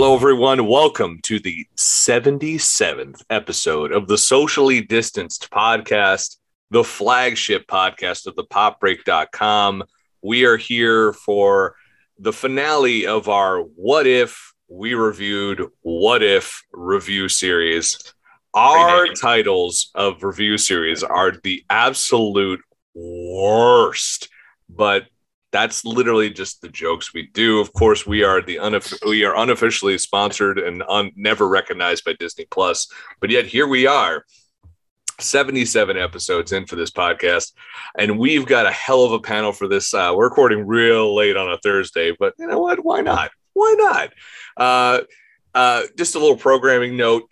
Hello, everyone. Welcome to the 77th episode of the Socially Distanced Podcast, the flagship podcast of the popbreak.com. We are here for the finale of our What If We Reviewed What If review series. Our titles of review series are the absolute worst, but that's literally just the jokes we do. Of course, we are the unof- we are unofficially sponsored and un- never recognized by Disney Plus, but yet here we are. 77 episodes in for this podcast, and we've got a hell of a panel for this. Uh, we're recording real late on a Thursday, but you know what? Why not? Why not? Uh, uh, just a little programming note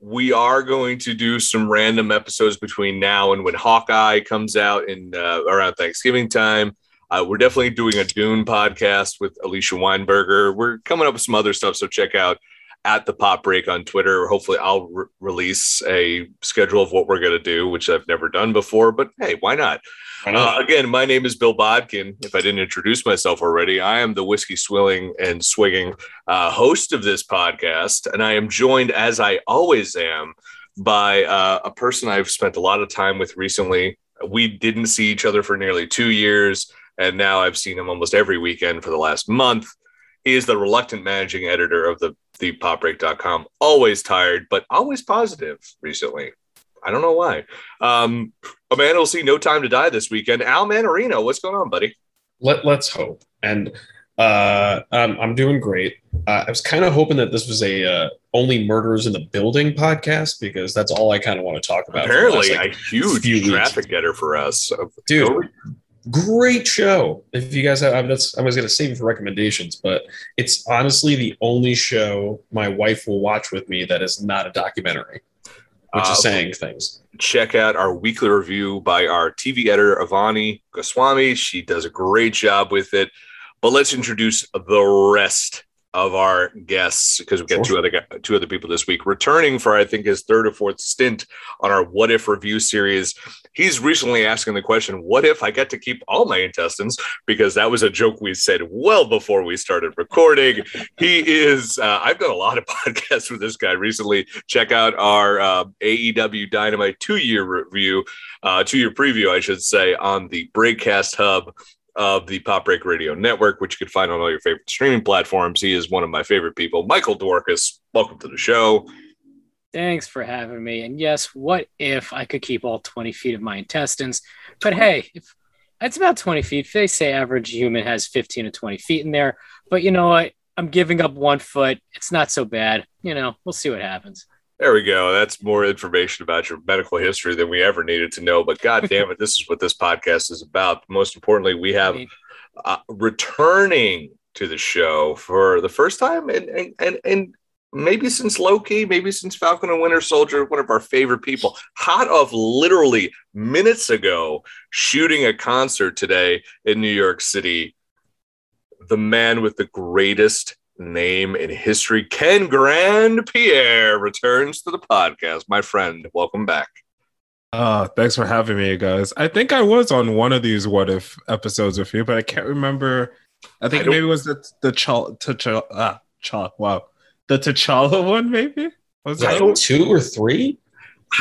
we are going to do some random episodes between now and when Hawkeye comes out in uh, around Thanksgiving time. Uh, we're definitely doing a Dune podcast with Alicia Weinberger. We're coming up with some other stuff, so check out at the Pop Break on Twitter. Hopefully, I'll re- release a schedule of what we're going to do, which I've never done before. But hey, why not? Why not? Uh, again, my name is Bill Bodkin. If I didn't introduce myself already, I am the whiskey swilling and swigging uh, host of this podcast, and I am joined, as I always am, by uh, a person I've spent a lot of time with recently. We didn't see each other for nearly two years and now I've seen him almost every weekend for the last month. He is the reluctant managing editor of the the popbreak.com. Always tired, but always positive recently. I don't know why. Um, Amanda will see No Time to Die this weekend. Al Manarino, what's going on, buddy? Let, let's hope. And uh, I'm, I'm doing great. Uh, I was kind of hoping that this was a uh, only murders in the building podcast because that's all I kind of want to talk about. Apparently, last, like, a huge traffic getter for us, dude great show. If you guys have, I, was going to save it for recommendations, but it's honestly the only show my wife will watch with me that is not a documentary, which uh, is saying things. Check out our weekly review by our TV editor, Avani Goswami. She does a great job with it. But let's introduce the rest of our guests because we've got two other two other people this week returning for I think his third or fourth stint on our What If review series. He's recently asking the question, "What if I get to keep all my intestines?" Because that was a joke we said well before we started recording. he is. Uh, I've done a lot of podcasts with this guy recently. Check out our uh, AEW Dynamite two year review, uh, two year preview, I should say, on the Breakcast Hub of the Pop Break Radio Network, which you can find on all your favorite streaming platforms. He is one of my favorite people. Michael Dworkis, welcome to the show. Thanks for having me. And yes, what if I could keep all 20 feet of my intestines? But hey, if it's about 20 feet. They say average human has 15 to 20 feet in there. But you know what? I'm giving up one foot. It's not so bad. You know, we'll see what happens. There we go. That's more information about your medical history than we ever needed to know. But God damn it, this is what this podcast is about. Most importantly, we have uh, returning to the show for the first time and and and maybe since Loki, maybe since Falcon and Winter Soldier, one of our favorite people, hot off literally minutes ago, shooting a concert today in New York City. The man with the greatest name in history. Ken Grand Pierre returns to the podcast. My friend, welcome back. Uh, thanks for having me, guys. I think I was on one of these what if episodes with you, but I can't remember. I think I maybe it was the the Chal T'Challa ah Chal wow the T'Challa one maybe was that two or three?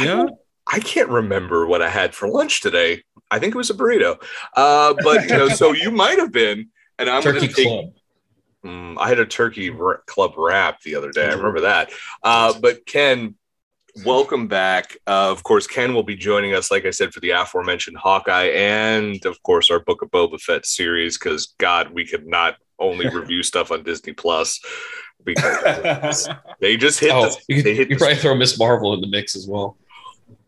Yeah, I, I can't remember what I had for lunch today. I think it was a burrito. Uh, but you know, so you might have been, and I'm going to take. Club. Mm, I had a turkey r- club wrap the other day. I remember that. Uh, but Ken, welcome back. Uh, of course, Ken will be joining us, like I said, for the aforementioned Hawkeye and, of course, our Book of Boba Fett series. Because God, we could not only review stuff on Disney Plus because they just hit. Oh, the, you, they hit you probably throw Miss Marvel in the mix as well.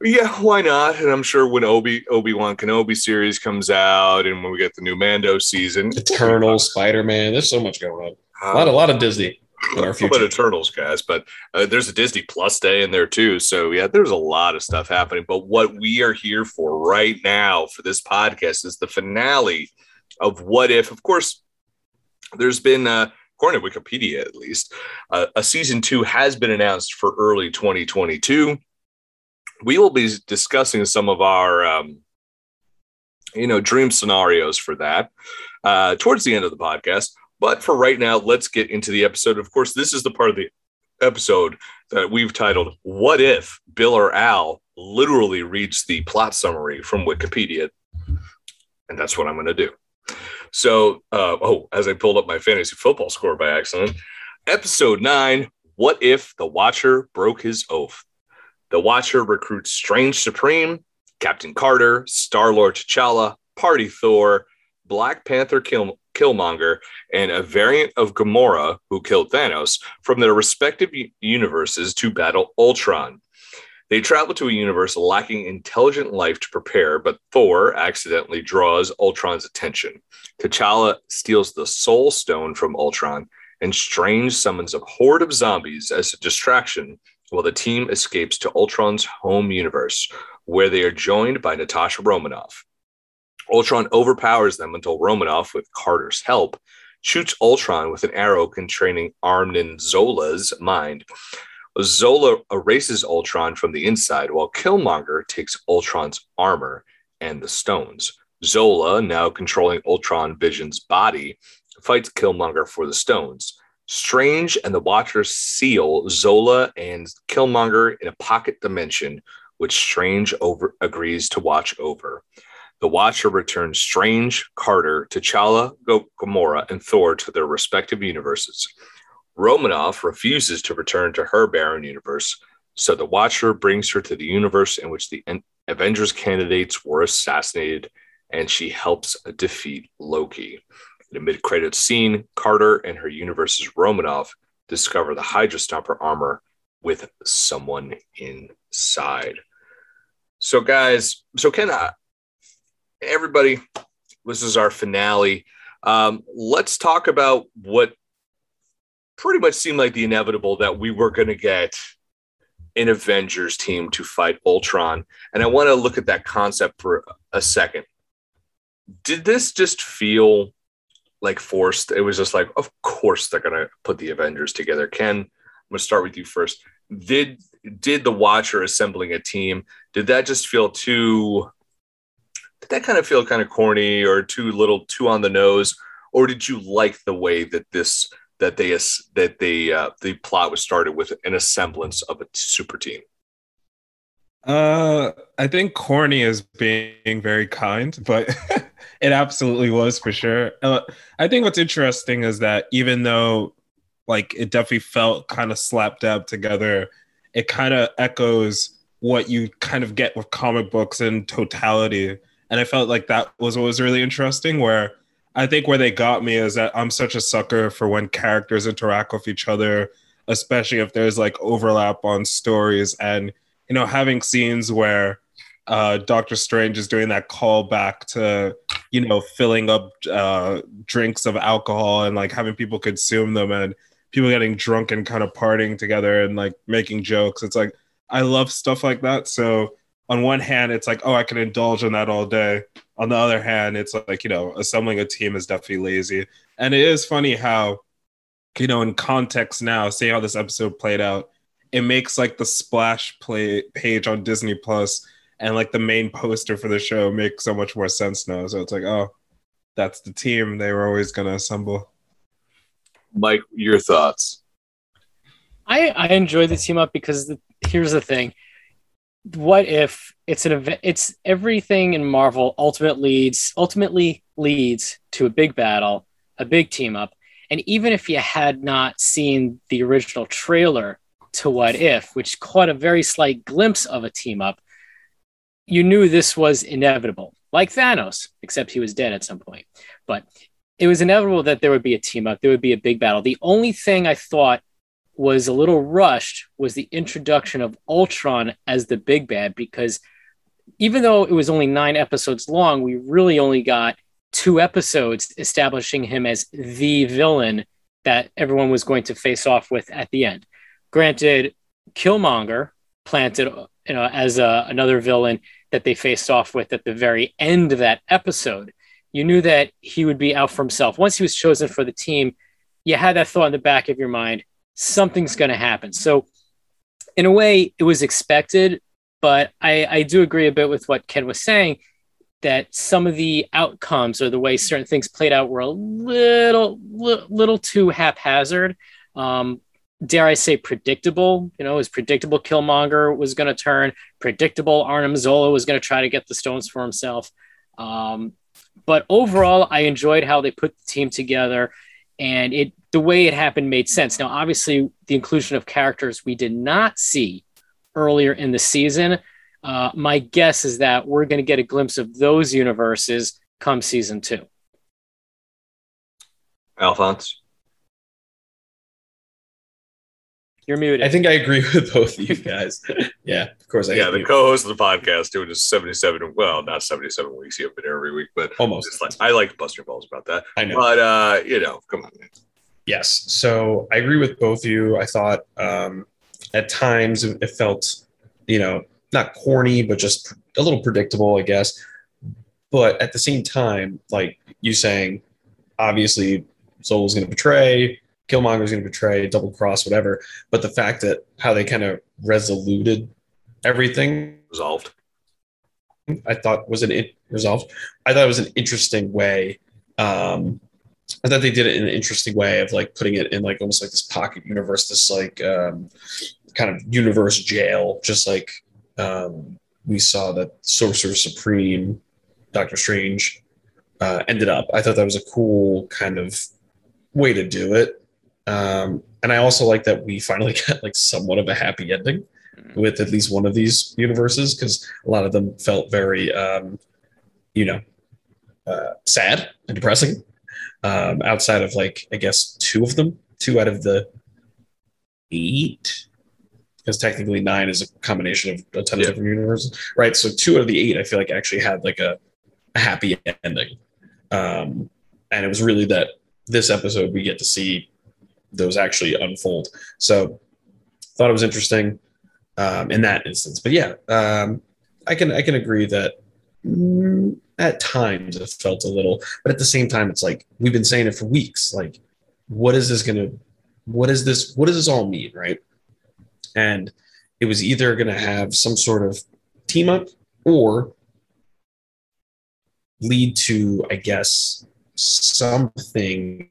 Yeah, why not? And I'm sure when Obi Obi Wan Kenobi series comes out, and when we get the new Mando season, Eternal, Spider Man, there's so much going on. a lot, a lot of Disney in our future. About Eternals, guys, but uh, there's a Disney Plus day in there too. So yeah, there's a lot of stuff happening. But what we are here for right now for this podcast is the finale of What If. Of course, there's been. Uh, according to Wikipedia at least, uh, a season two has been announced for early 2022 we will be discussing some of our um, you know dream scenarios for that uh, towards the end of the podcast But for right now, let's get into the episode. Of course, this is the part of the episode that we've titled What If Bill or Al literally reads the plot summary from Wikipedia? And that's what I'm going to do. So, uh, oh, as I pulled up my fantasy football score by accident, episode nine What If the Watcher Broke His Oath? The Watcher recruits Strange Supreme, Captain Carter, Star Lord T'Challa, Party Thor, Black Panther Kill- Killmonger, and a variant of Gamora, who killed Thanos, from their respective universes to battle Ultron. They travel to a universe lacking intelligent life to prepare, but Thor accidentally draws Ultron's attention. T'Challa steals the Soul Stone from Ultron, and Strange summons a horde of zombies as a distraction while the team escapes to Ultron's home universe, where they are joined by Natasha Romanoff. Ultron overpowers them until Romanoff, with Carter's help, shoots Ultron with an arrow containing Arnim Zola's mind. Zola erases Ultron from the inside, while Killmonger takes Ultron's armor and the stones. Zola, now controlling Ultron Vision's body, fights Killmonger for the stones. Strange and the Watchers seal Zola and Killmonger in a pocket dimension, which Strange over agrees to watch over. The Watcher returns Strange, Carter, T'Challa, Gamora, and Thor to their respective universes. Romanoff refuses to return to her barren universe, so the Watcher brings her to the universe in which the Avengers candidates were assassinated, and she helps defeat Loki. In a mid-credit scene, Carter and her universe's Romanoff discover the Hydra Stomper armor with someone inside. So, guys, so Ken, uh, everybody, this is our finale. Um, let's talk about what pretty much seemed like the inevitable that we were going to get an Avengers team to fight Ultron. And I want to look at that concept for a second. Did this just feel like forced? It was just like, of course they're to put the Avengers together. Ken, I'm to start with you first. Did did the Watcher assembling a team? Did that just feel too? Did that kind of feel kind of corny or too little, too on the nose, or did you like the way that this that they that they uh, the plot was started with an semblance of a super team? Uh, I think corny is being very kind, but it absolutely was for sure. Uh, I think what's interesting is that even though like it definitely felt kind of slap dab together, it kind of echoes what you kind of get with comic books in totality. And I felt like that was what was really interesting where I think where they got me is that I'm such a sucker for when characters interact with each other, especially if there's like overlap on stories and you know having scenes where uh, Doctor Strange is doing that callback to you know filling up uh, drinks of alcohol and like having people consume them and people getting drunk and kind of partying together and like making jokes. It's like I love stuff like that. So on one hand, it's like, oh, I can indulge in that all day. On the other hand, it's like, you know, assembling a team is definitely lazy. And it is funny how, you know, in context now, see how this episode played out, it makes like the splash play page on Disney Plus and like the main poster for the show make so much more sense now. So it's like, oh, that's the team they were always going to assemble. Mike, your thoughts? I I enjoy the team up because the, here's the thing what if it's an event it's everything in marvel ultimately leads ultimately leads to a big battle a big team up and even if you had not seen the original trailer to what if which caught a very slight glimpse of a team up you knew this was inevitable like thanos except he was dead at some point but it was inevitable that there would be a team up there would be a big battle the only thing i thought was a little rushed was the introduction of Ultron as the big bad because even though it was only nine episodes long, we really only got two episodes establishing him as the villain that everyone was going to face off with at the end. Granted, Killmonger planted you know as a, another villain that they faced off with at the very end of that episode. You knew that he would be out for himself. Once he was chosen for the team, you had that thought in the back of your mind something's going to happen. So, in a way, it was expected, but I, I do agree a bit with what Ken was saying. that some of the outcomes or the way certain things played out were a little li- little too haphazard. Um, dare I say predictable? You know, it was predictable Killmonger was going to turn, predictable Arnim Zola was going to try to get the stones for himself. Um, but overall, I enjoyed how they put the team together, and it the way it happened made sense. Now, obviously, the inclusion of characters we did not see earlier in the season. Uh, my guess is that we're going to get a glimpse of those universes come season two. Alphonse. You're muted. I think I agree with both of you guys. yeah, of course. I yeah, the co-host of the podcast doing his 77 well not 77 weeks you have been here every week but almost. like, i like buster balls about that I know. but uh you know come on man. Yes. So I agree with both of you. I thought um, at times it it felt, you know, not corny, but just a little predictable, I guess. But at the same time, like you saying, obviously Zola's going to betray, Killmonger's going to betray, double cross, whatever. But the fact that how they kind of resoluted everything resolved I thought was an it resolved. I thought it was an interesting way. Um, I thought they did it in an interesting way of like putting it in like almost like this pocket universe, this like um, kind of universe jail, just like um, we saw that Sorcerer Supreme, Doctor Strange, uh, ended up. I thought that was a cool kind of way to do it. Um, and I also like that we finally got like somewhat of a happy ending with at least one of these universes because a lot of them felt very, um, you know, uh, sad and depressing. Um, outside of like, I guess two of them, two out of the eight, because technically nine is a combination of a ton Yeah. of different universes, right? So two out of the eight, I feel like actually had like a, a happy ending, um, and it was really that this episode we get to see those actually unfold. So thought it was interesting um, in that instance. But yeah, um, I can I can agree that mm, at times it felt a little, but at the same time, it's like we've been saying it for weeks. Like, what is this gonna? What is this? What does this all mean, right? And it was either gonna have some sort of team up or lead to, I guess, something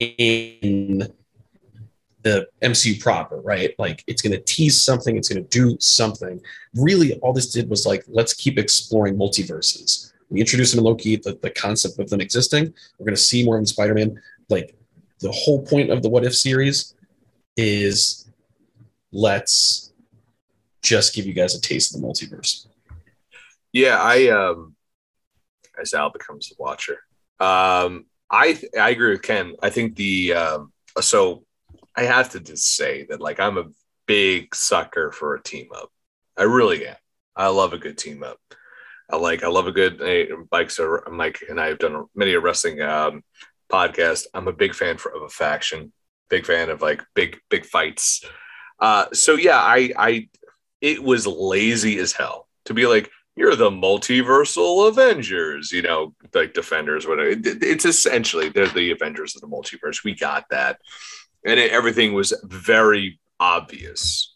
in the MCU proper, right? Like it's going to tease something, it's going to do something. Really, all this did was like, let's keep exploring multiverses. We introduced in Loki the, the concept of them existing. We're going to see more in Spider Man. Like the whole point of the What If series is let's just give you guys a taste of the multiverse. Yeah, I um as Al becomes the watcher. Um I I agree with Ken. I think the um so I have to just say that like I'm a big sucker for a team up. I really am. I love a good team up. I like I love a good uh, Mike's a, Mike and I have done many a wrestling um podcast. I'm a big fan for, of a faction. Big fan of like big big fights. Uh so yeah, I I it was lazy as hell to be like you're the multiversal Avengers, you know, like Defenders, whatever. It's essentially they're the Avengers of the multiverse. We got that, and it, everything was very obvious.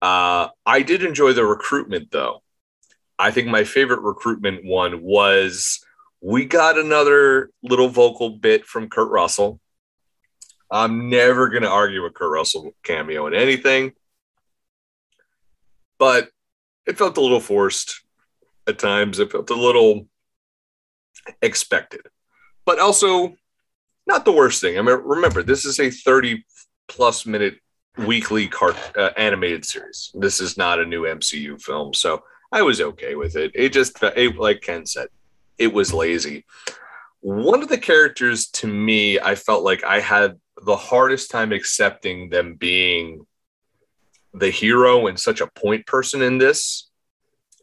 Uh, I did enjoy the recruitment, though. I think my favorite recruitment one was we got another little vocal bit from Kurt Russell. I'm never going to argue with Kurt Russell cameo in anything, but it felt a little forced at times. It felt a little expected, but also not the worst thing. I mean, remember, this is a 30 plus minute weekly cart uh, animated series. This is not a new MCU film, so I was okay with it. It just, it, like Ken said, it was lazy. One of the characters to me, I felt like I had the hardest time accepting them being the hero and such a point person in this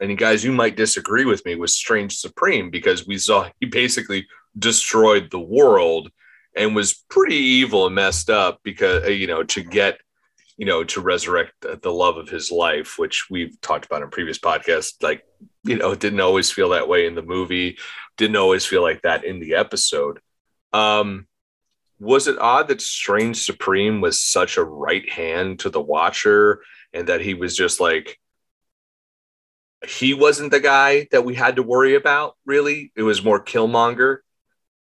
and guys, you might disagree with me, was Strange Supreme because we saw he basically destroyed the world and was pretty evil and messed up because, uh, you know, to get, you know, to resurrect the, the love of his life, which we've talked about in previous podcasts. Like, you know, didn't always feel that way in the movie, didn't always feel like that in the episode. Um, was it odd that Strange Supreme was such a right hand to the Watcher and that he was just like, he wasn't the guy that we had to worry about. Really, it was more Killmonger.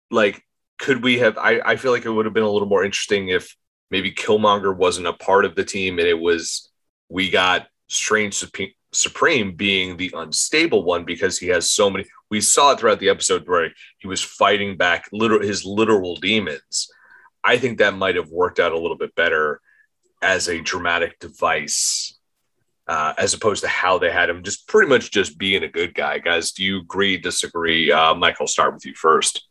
Like, could we have? I I feel like it would have been a little more interesting if maybe Killmonger wasn't a part of the team and it was we got Strange Supreme, being the unstable one because he has so many. We saw it throughout the episode where he was fighting back literal his literal demons. I think that might have worked out a little bit better as a dramatic device, uh, as opposed to how they had him just pretty much just being a good guy. Guys, do you agree? Disagree? Uh, Michael, start with you first.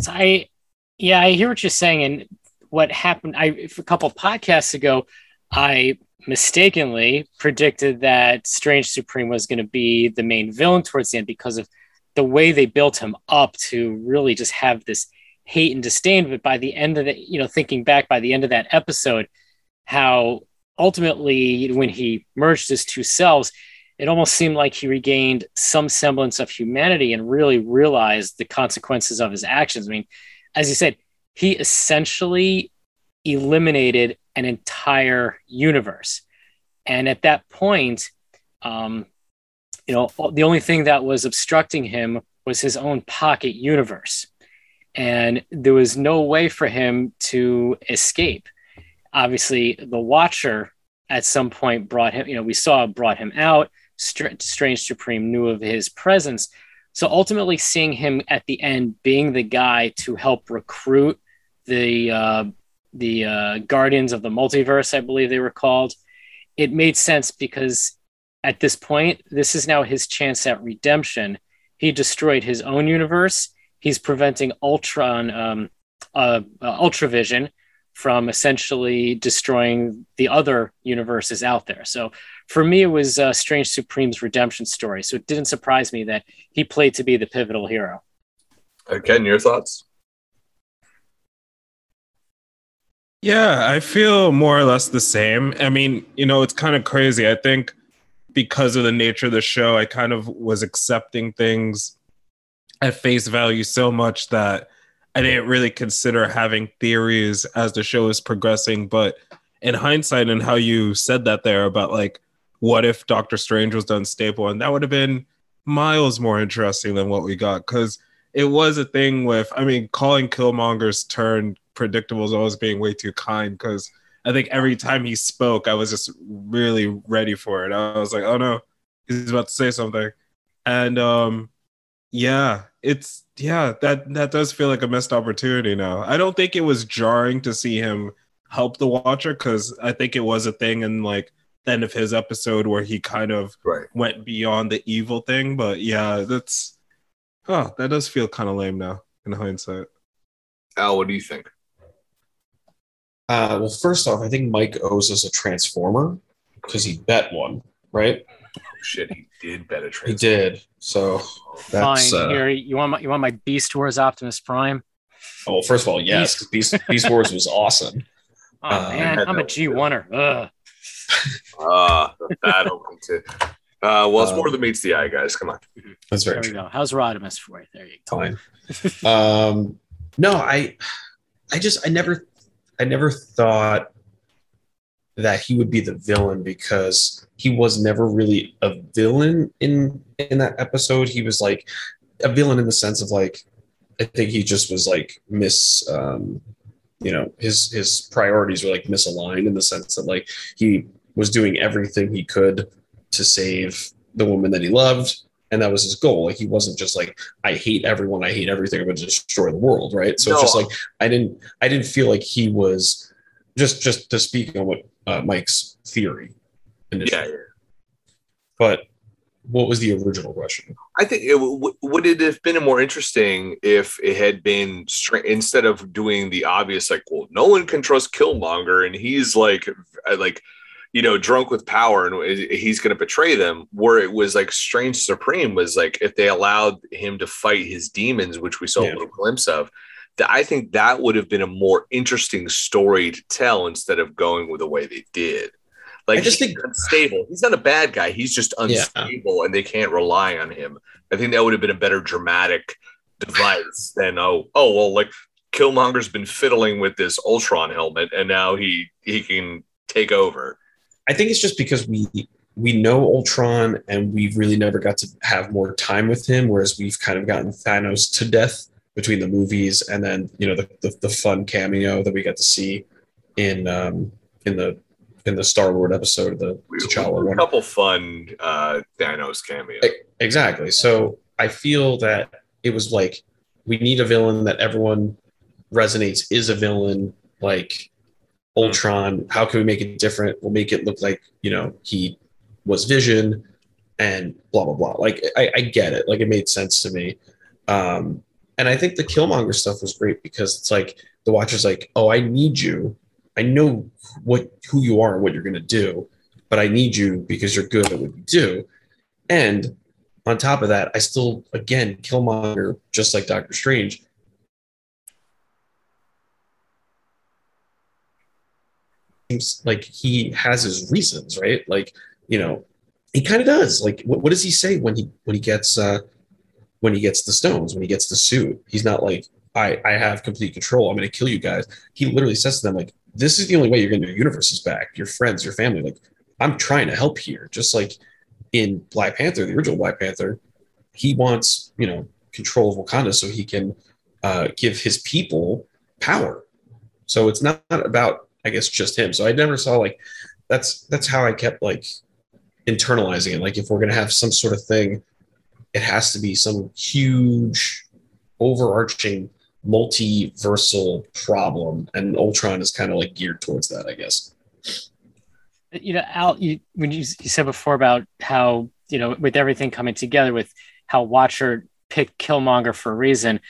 So I, yeah, I hear what you're saying, and what happened. I a couple podcasts ago, I mistakenly predicted that Strange Supreme was going to be the main villain towards the end because of the way they built him up to really just have this hate and disdain. But by the end of the, you know, thinking back by the end of that episode, how ultimately when he merged his two selves, it almost seemed like he regained some semblance of humanity and really realized the consequences of his actions. I mean, as you said, he essentially eliminated an entire universe. And at that point, um, you know, the only thing that was obstructing him was his own pocket universe. And there was no way for him to escape. Obviously, the Watcher at some point brought him, you know, we saw brought him out. Strange Supreme knew of his presence. So ultimately, seeing him at the end being the guy to help recruit the uh, the uh, Guardians of the Multiverse, I believe they were called, it made sense because at this point, this is now his chance at redemption. He destroyed his own universe. He's preventing Ultron, um, uh, uh, Ultravision, from essentially destroying the other universes out there. So for me, it was uh, Strange Supreme's redemption story. So it didn't surprise me that he played to be the pivotal hero. Uh, Ken, your thoughts? Yeah, I feel more or less the same. I mean, you know, it's kind of crazy. I think because of the nature of the show, I kind of was accepting things at face value so much that I didn't really consider having theories as the show is progressing. But in hindsight, and how you said that there about like, what if Doctor Strange was done stable? And that would have been miles more interesting than what we got because it was a thing with, I mean, calling Killmonger's turn predictable is always being way too kind because I think every time he spoke, I was just really ready for it. I was like, oh no, he's about to say something. And um yeah, it's yeah, that that does feel like a missed opportunity now. I don't think it was jarring to see him help the watcher because I think it was a thing in like the end of his episode where he kind of right. went beyond the evil thing. But yeah, that's oh, that does feel kind of lame now in hindsight. Al, what do you think? Uh, well, first off, I think Mike owes us a transformer because he bet one, right? Oh, shit, he did bet a transformer. He did. So that's, fine. Uh, Here, you want my you want my Beast Wars Optimus Prime? Oh, well, first of all, yes, Beast Beast, Beast Wars was awesome. Oh uh, man, I'm a G oneer. Ugh. Ah, uh, battle too. Uh, well, it's more than meets the eye, guys. Come on. That's very there we true. go. How's Rodimus for you? There you go. Fine. um, no, I, I just I never I never thought that he would be the villain because he was never really a villain in in that episode. He was like a villain in the sense of like I think he just was like miss um you know his his priorities were like misaligned in the sense that like he was doing everything he could to save the woman that he loved and that was his goal. Like he wasn't just like I hate everyone, I hate everything, I'm going to destroy the world, right? So no. it's just like I didn't I didn't feel like he was just just to speak on what uh, Mike's theory. Initially. Yeah. But what was the original question? I think it w- would it have been more interesting if it had been instead of doing the obvious like, well, no one can trust Killmonger, and he's like, like you know, drunk with power and he's going to betray them. Where it was like Strange Supreme was like if they allowed him to fight his demons, which we saw yeah. a little glimpse of. I think that would have been a more interesting story to tell instead of going with the way they did. Like I just think unstable. He's not a bad guy. He's just unstable, yeah. and they can't rely on him. I think that would have been a better dramatic device than oh oh well like Killmonger's been fiddling with this Ultron helmet, and now he he can take over. I think it's just because we we know Ultron and we've really never got to have more time with him, whereas we've kind of gotten Thanos to death between the movies and then you know the, the, the fun cameo that we got to see in um, in the in the Star Lord episode of the T'Challa a one. couple fun uh, Thanos cameos. E- Exactly. So I feel that it was like we need a villain that everyone resonates is a villain like Ultron. How can we make it different? We'll make it look like, you know, he was Vision and blah blah blah. Like I, I get it. Like it made sense to me. Um and I think the Killmonger stuff was great because it's like the Watcher's like, oh, I need you. I know what who you are and what you're gonna do, but I need you because you're good at what you do. And on top of that, I still, again, Killmonger, just like Doctor Strange, seems like he has his reasons, right? Like, you know, he kind of does. Like, what, what does he say when he when he gets uh when he gets the stones, when he gets the suit? He's not like, I I have complete control. I'm going to kill you guys. He literally says to them like, this is the only way you're going to your universes back, your friends, your family. Like, I'm trying to help here, just like in Black Panther, the original Black Panther, he wants you know control of Wakanda so he can uh, give his people power. So it's not about I guess just him. So I never saw like that's that's how I kept like internalizing it. Like if we're gonna have some sort of thing, it has to be some huge, overarching, multiversal problem, and Ultron is kind of like geared towards that, I guess. you know al you when you, you said before about how you know with everything coming together with how watcher picked killmonger for a reason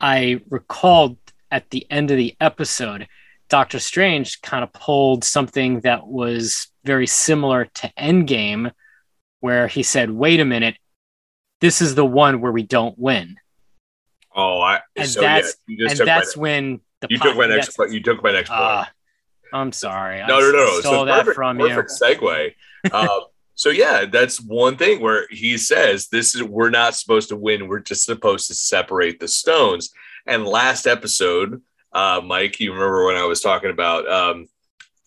i recalled at the end of the episode doctor strange kind of pulled something that was very similar to endgame where he said wait a minute this is the one where we don't win Oh, I and so yeah, that's you just and that's when the you took my next you took my next point. Ah, i'm sorry no, I no, no. stole So that perfect, from you perfect segue. Uh, so yeah, that's one thing where he says this is we're not supposed to win. We're just supposed to separate the stones. And last episode, uh, Mike, you remember when I was talking about um,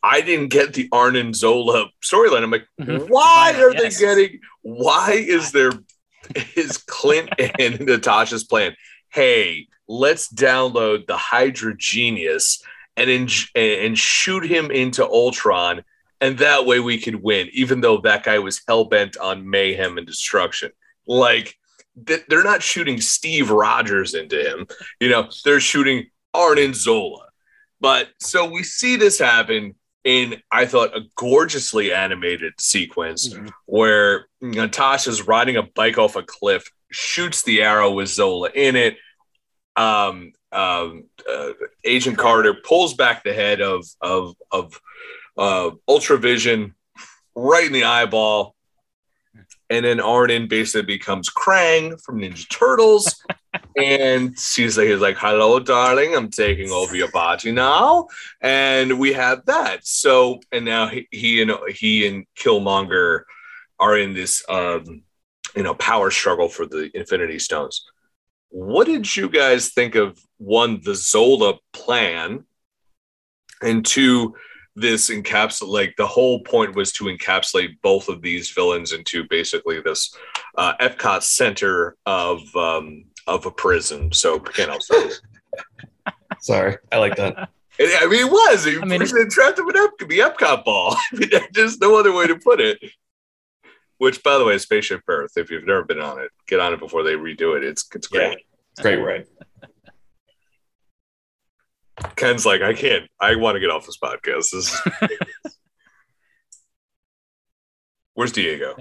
I didn't get the Arnon Zola storyline. I'm like, Mhm. why are yes. they getting? Why is there? Is Clint and Natasha's plan? Hey, let's download the Hydra Genius and in, and shoot him into Ultron, and that way we could win. Even though that guy was hell bent on mayhem and destruction, like th- they're not shooting Steve Rogers into him. You know, they're shooting Arnon Zola. But so we see this happen in, I thought, a gorgeously animated sequence Mhm. where Natasha's riding a bike off a cliff, shoots the arrow with Zola in it. Um, um, uh, Agent Carter pulls back the head of of of uh, Ultravision right in the eyeball, and then Arnon basically becomes Krang from Ninja Turtles. and she's like, he's like, hello, darling, I'm taking over your body now. And we have that. So, and now he, he and he and Killmonger are in this, um, you know, power struggle for the Infinity Stones. What did you guys think of one, the Zola plan, and two, this encapsulate like the whole point was to encapsulate both of these villains into basically this uh, Epcot center of um, of a prison. So again, I'll start. Sorry, I like that. And, I mean, it was. He I mean, was trapped him in Ep- the Epcot ball. I mean, there's no other way to put it. Which, by the way, is Spaceship Earth. If you've never been on it, get on it before they redo it. It's it's great. It's great, right? Ken's like, I can't. I want to get off this podcast. This is. Where's Diego?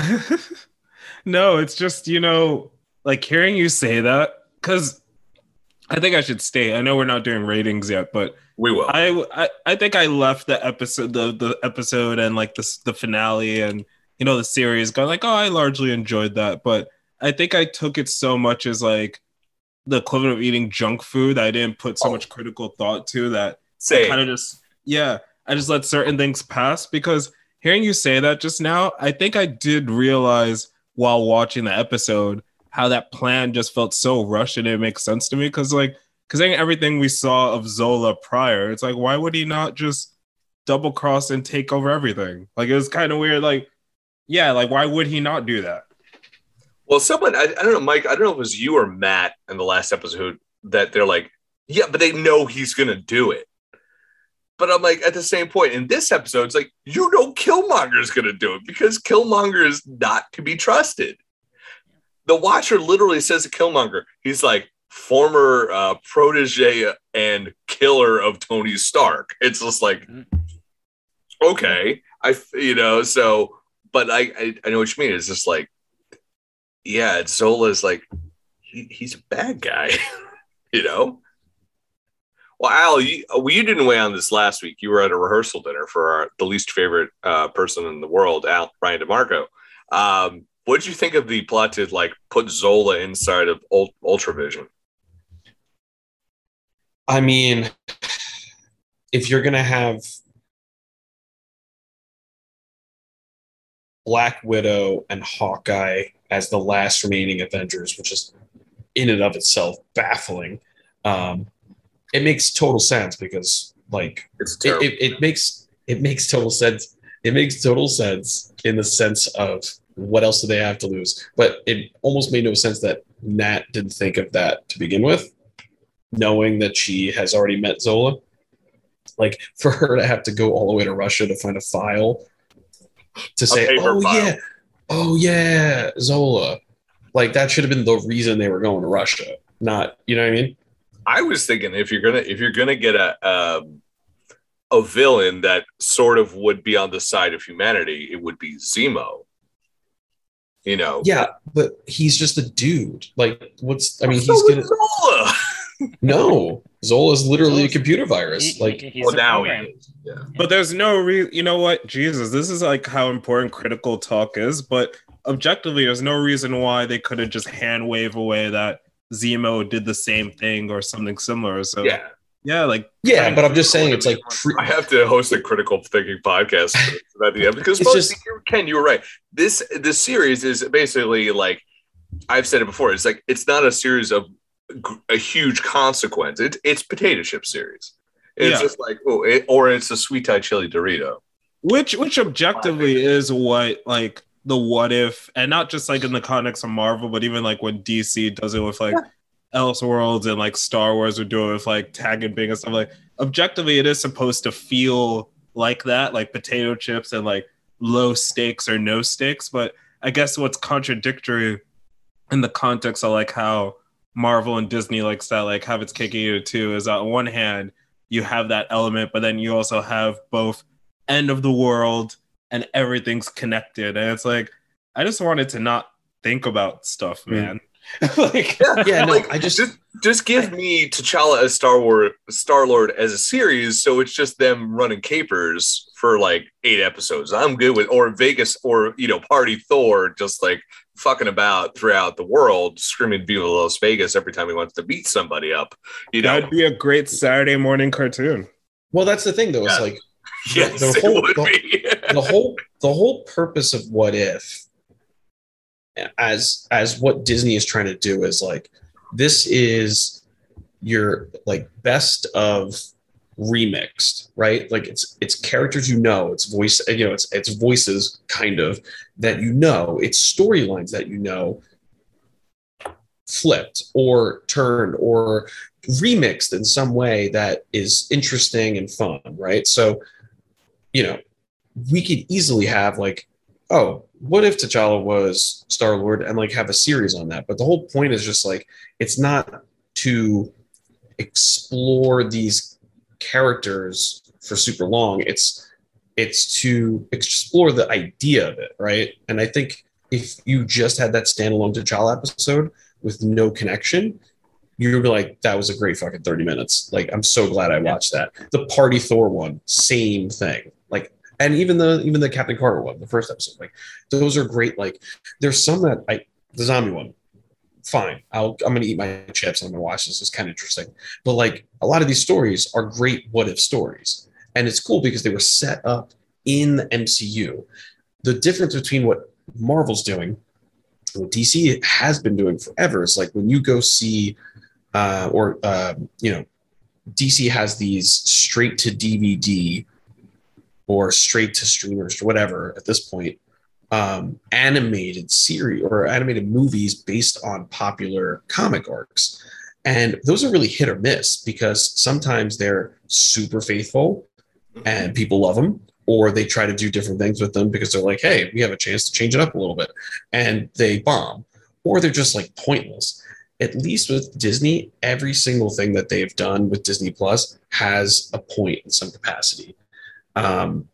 no, it's just, you know, like hearing you say that, because I think I should stay. I know we're not doing ratings yet, but We will. I, I I think I left the episode the the episode and like the the finale and you know the series going like oh I largely enjoyed that but I think I took it so much as like the equivalent of eating junk food that I didn't put so Oh. much critical thought to that Say kind of just yeah I just let certain things pass because hearing you say that just now I think I did realize while watching the episode how that plan just felt so rushed and it makes sense to me because like because everything we saw of Zola prior, it's like, why would he not just double cross and take over everything. Like it was kind of weird. Like, yeah, like why would he not do that? Well, someone I, I don't know, Mike. I don't know if it was you or Matt in the last episode that they're like, yeah, but they know he's gonna do it. But I'm like, at the same point in this episode, it's like you know Killmonger's gonna do it because Killmonger is not to be trusted. The Watcher literally says to Killmonger, he's like former uh, protege and killer of Tony Stark. It's just like, okay, I you know so, but I I, I know what you mean. It's just like, yeah, Zola's like he, he's a bad guy, you know. Well, Al, you, well, you didn't weigh on this last week. You were at a rehearsal dinner for our, the least favorite uh, person in the world, Al Ryan DeMarco. Um, what did you think of the plot to like put Zola inside of Ult- Ultravision? I mean, if you're gonna have Black Widow and Hawkeye as the last remaining Avengers, which is in and of itself baffling, um, it makes total sense because like It's it, it, it makes it makes total sense. It makes total sense in the sense of what else do they have to lose? But it almost made no sense that Nat didn't think of that to begin with, knowing that she has already met Zola. Like for her to have to go all the way to Russia to find a file to say, "Oh file. yeah, oh yeah, Zola," like that should have been the reason they were going to Russia. Not, you know what I mean? I was thinking if you're gonna if you're gonna get a um, a villain that sort of would be on the side of humanity, it would be Zemo. You know, Yeah, but he's just a dude. Like, what's? I mean, So he's gonna. Zola. No, Zola's literally a computer virus. He- like, he- he's well, a now program. he is. Yeah. But there's no re you know what? Jesus, this is like how important critical talk is, but objectively there's no reason why they could have just hand wave away that Zemo did the same thing or something similar. So Yeah. Yeah, like yeah, but I'm just saying it's like pre- I have to host a critical thinking podcast about the end because It's both- just- Ken, you were right. This this series is basically like I've said it before. It's like it's not a series of a huge consequence. It's it's potato chip series. It's Yeah. just like oh, it, or it's a sweet Thai chili Dorito. which which objectively is what like the what if and not just like in the context of Marvel, but even like when DC does it with like Elseworlds and like Star Wars would do it with like Tag and Bink and stuff like objectively it is supposed to feel like that, like potato chips and like low stakes or no stakes. But I guess what's contradictory in the context of like how Marvel and Disney likes that like have its cake and eat it too is on one hand you have that element, but then you also have both end of the world and everything's connected. And it's like, I just wanted to not think about stuff, Mm. Man. like, yeah, no, Like, I just just just give me T'Challa as Star Wars Star Lord as a series, so it's just them running capers for like eight episodes. I'm good with or Vegas or you know Party Thor just like fucking about throughout the world, screaming "Viva Las Vegas" every time he wants to beat somebody up. You know, that'd be a great Saturday morning cartoon. well, that's the thing though. It's like yes, the it whole- would the- be. the whole the whole purpose of what if as as what disney is trying to do is like this is your like best of remixed right? Like it's it's characters you know it's voice you know it's it's voices kind of that you know it's storylines that you know flipped or turned or remixed in some way that is interesting and fun right? So you know we could easily have like, oh, what if T'Challa was Star Lord and like have a series on that? But the whole point is just like it's not to explore these characters for super long. It's it's to explore the idea of it, right? And I think if you just had that standalone T'Challa episode with no connection, you'd be like, that was a great fucking 30 minutes. Like, I'm so glad I watched that. The Party Thor one, same thing. And even the even the Captain Carter one, the first episode, like those are great. Like, there's some that I the zombie one, fine. I'll I'm gonna eat my chips and I'm gonna watch this. It's kind of interesting. But like a lot of these stories are great what if stories. And it's cool because they were set up in the MCU. The difference between what Marvel's doing, what DC has been doing forever, is like when you go see uh, or uh, you know, DC has these straight to DVD or straight to streamers or whatever at this point um, animated series or animated movies based on popular comic arcs. And those are really hit or miss because sometimes they're super faithful and people love them, or they try to do different things with them because they're like, hey, we have a chance to change it up a little bit. And they bomb, or they're just like pointless. At least with Disney, every single thing that they've done with Disney Plus has a point in some capacity. Um,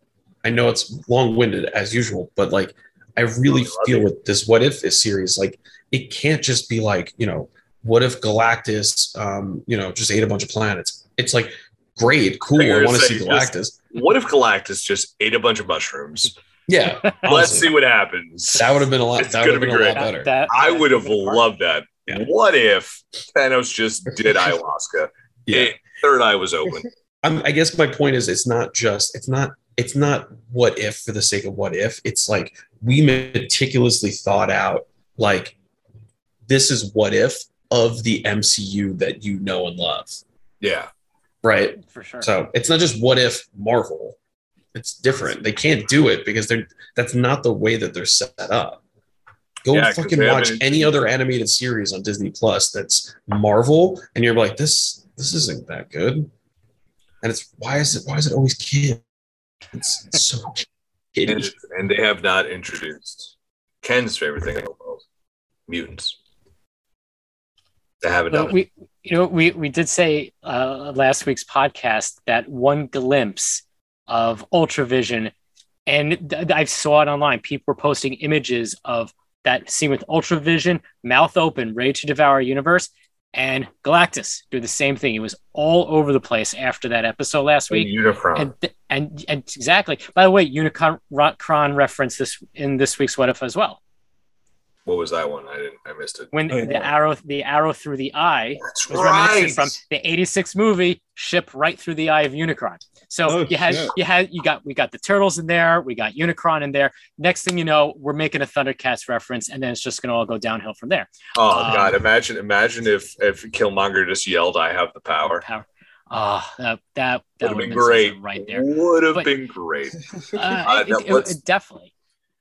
I know it's long winded as usual, but like I really feel with this what if this series, like it can't just be like, you know, what if Galactus, um, you know, just ate a bunch of planets? It's like, great, cool. I want to see Galactus. Just, what if Galactus just ate a bunch of mushrooms? Yeah. Let's see what happens. That would have been a lot. It's that would have been be a lot better. That, that, I would have loved that. Yeah. What if Thanos just did ayahuasca? yeah. It, third eye was open. I'm, I guess my point is, it's not just. It's not. It's not what if for the sake of what if. It's like we meticulously thought out. Like this is what if of the MCU that you know and love. Yeah. Right. For sure. So it's not just what if Marvel. It's different. They can't do it because they're that's not the way that they're set up. Go yeah, fucking watch any other animated series on Disney Plus that's Marvel, and you're like, this this isn't that good. And it's why is it why is it always kids? It's, it's so and, and they have not introduced Ken's favorite thing in the world, mutants. They have it well, we you know we we did say uh, last week's podcast that one glimpse of ultravision and th- i saw it online. People were posting images of that scene with ultravision mouth open ready to devour a universe and galactus do the same thing. It was all over the place after that episode last week. Unicron and, and, and exactly. By the way unicron reference this in this week's what if as well what was that one? I didn't. I missed it. When oh, the arrow, the arrow through the eye That's was right. reminiscent from the '86 movie "Ship Right Through the Eye of Unicron." So oh, you had, shit. you had, you got, we got the turtles in there, we got Unicron in there. Next thing you know, we're making a Thundercats reference, and then it's just going to all go downhill from there. Oh um, God! Imagine, imagine if if Killmonger just yelled, "I have the power." Power. Oh, that that that would have been great. Right there, would have been great. Uh, uh, it, it, it, definitely.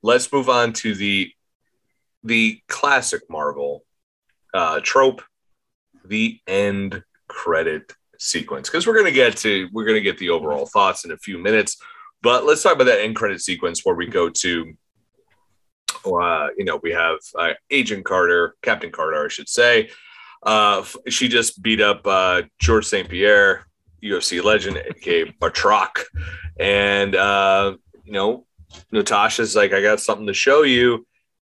Let's move on to the the classic Marvel uh, trope, the end credit sequence. Because we're gonna get to we're gonna get the overall thoughts in a few minutes, but let's talk about that end credit sequence where we go to, uh, you know, we have uh, Agent Carter, Captain Carter, I should say. Uh, she just beat up uh, Georges St-Pierre, UFC legend, aka Batroc, and uh, you know, Natasha's like, I got something to show you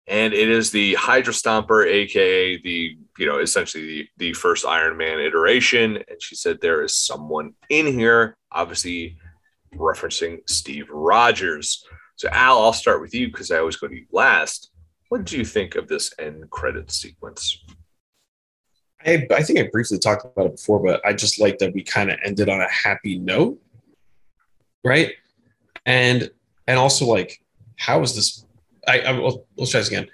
and it is the Hydra Stomper, aka the you know essentially the, the first Iron Man iteration. And she said there is someone in here, obviously referencing Steve Rogers. So Al, I'll start with you because I always go to you last. What do you think of this end credit sequence? I, I think I briefly talked about it before, but I just like that we kind of ended on a happy note, right? And and also like, how is this I, I will, let's try this again.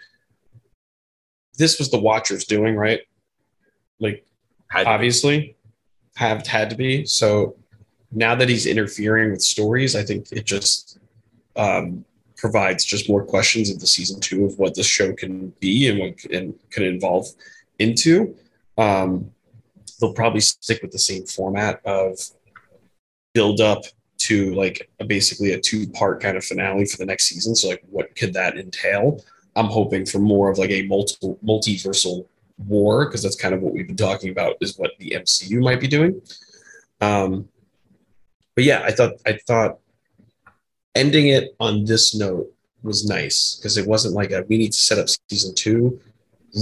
This was the Watchers doing, right? Like, had obviously, have had to be. So now that he's interfering with stories, I think it just um, provides just more questions of the season two of what this show can be and what and can evolve into. Um, they'll probably stick with the same format of build up to like a, basically a two part kind of finale for the next season. So like, what could that entail? I'm hoping for more of like a multiple multiversal war because that's kind of what we've been talking about is what the MCU might be doing. Um, but yeah, I thought I thought ending it on this note was nice because it wasn't like a, we need to set up season two.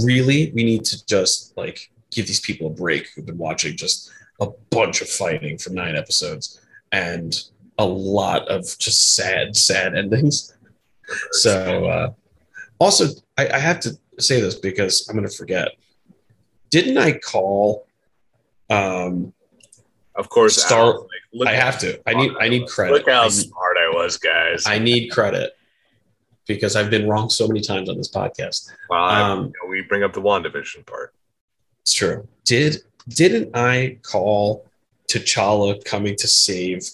Really, we need to just like give these people a break who've been watching just a bunch of fighting for nine episodes and a lot of just sad, sad endings. So, uh, also, I, I have to say this because I'm going to forget. Didn't I call? Um, of course, Star. Like, I have to. I need. I need credit. Look how smart I was, guys. I need credit because I've been wrong so many times on this podcast. Well, um, you know, we bring up the WandaVision part. It's true. Did didn't I call T'Challa coming to save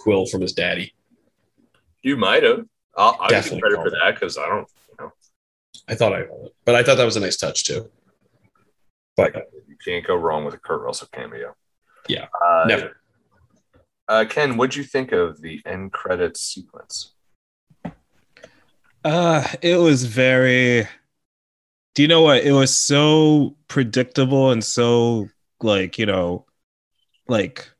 Quill from his daddy. You might have. I'll, I'll give you credit for that because I don't. You know. I thought I called it, but I thought that was a nice touch too. But You can't go wrong with a Kurt Russell cameo. Yeah, Uh, never. Uh, Ken, what'd you think of the end credits sequence? Uh, it was very. Do you know what? It was so predictable and so like you know, like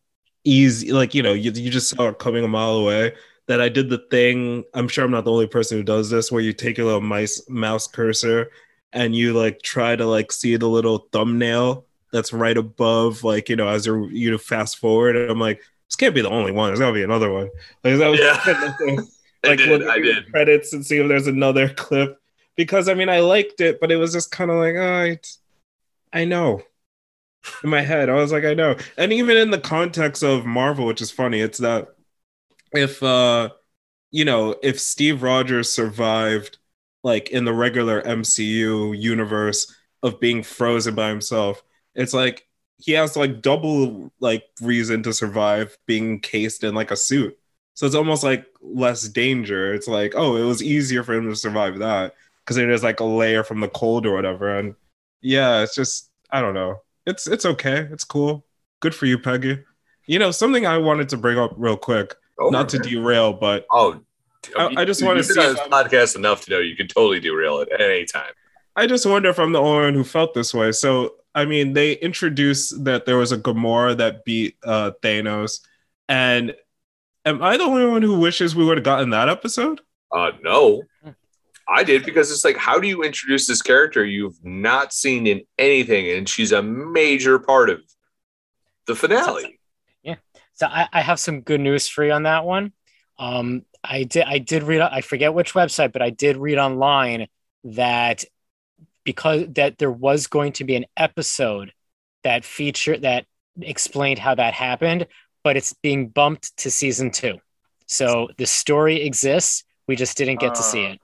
easy. Like you know, you you just saw it coming a mile away. That I did the thing. I'm sure I'm not the only person who does this, where you take a little mice mouse cursor and you like try to like see the little thumbnail that's right above, like you know, as you're you know fast forward. And I'm like, this can't be the only one. There's gotta be another one. Like that was Yeah. I like did. I at the did. credits and see if there's another clip because I mean I liked it, but it was just kind of like, oh, I know. In my head, I was like, I know, and even in the context of Marvel, which is funny, it's that if uh, you know, if Steve Rogers survived like in the regular MCU universe of being frozen by himself, it's like he has like double like reason to survive being cased in like a suit. So it's almost like less danger. It's like, oh, it was easier for him to survive that because is like a layer from the cold or whatever. And yeah, it's just I don't know. It's it's okay. It's cool. Good for you, Peggy. You know, something I wanted to bring up real quick, Over, not to man. derail, but Oh, I- I just You've been see on this podcast enough to know you can totally derail it at any time. I just wonder if I'm the only one who felt this way. So, I mean, they introduced that there was a Gamora that beat uh, Thanos, and am I the only one who wishes we would have gotten that episode? Uh, no, I did because it's like, how do you introduce this character you've not seen in anything, and she's a major part of the finale? Yeah. So I, I have some good news for you on that one. Um, I did I did read I forget which website, but I did read online that because that there was going to be an episode that feature that explained how that happened, but it's being bumped to season two. So the story exists. We just didn't get to see Uh, it.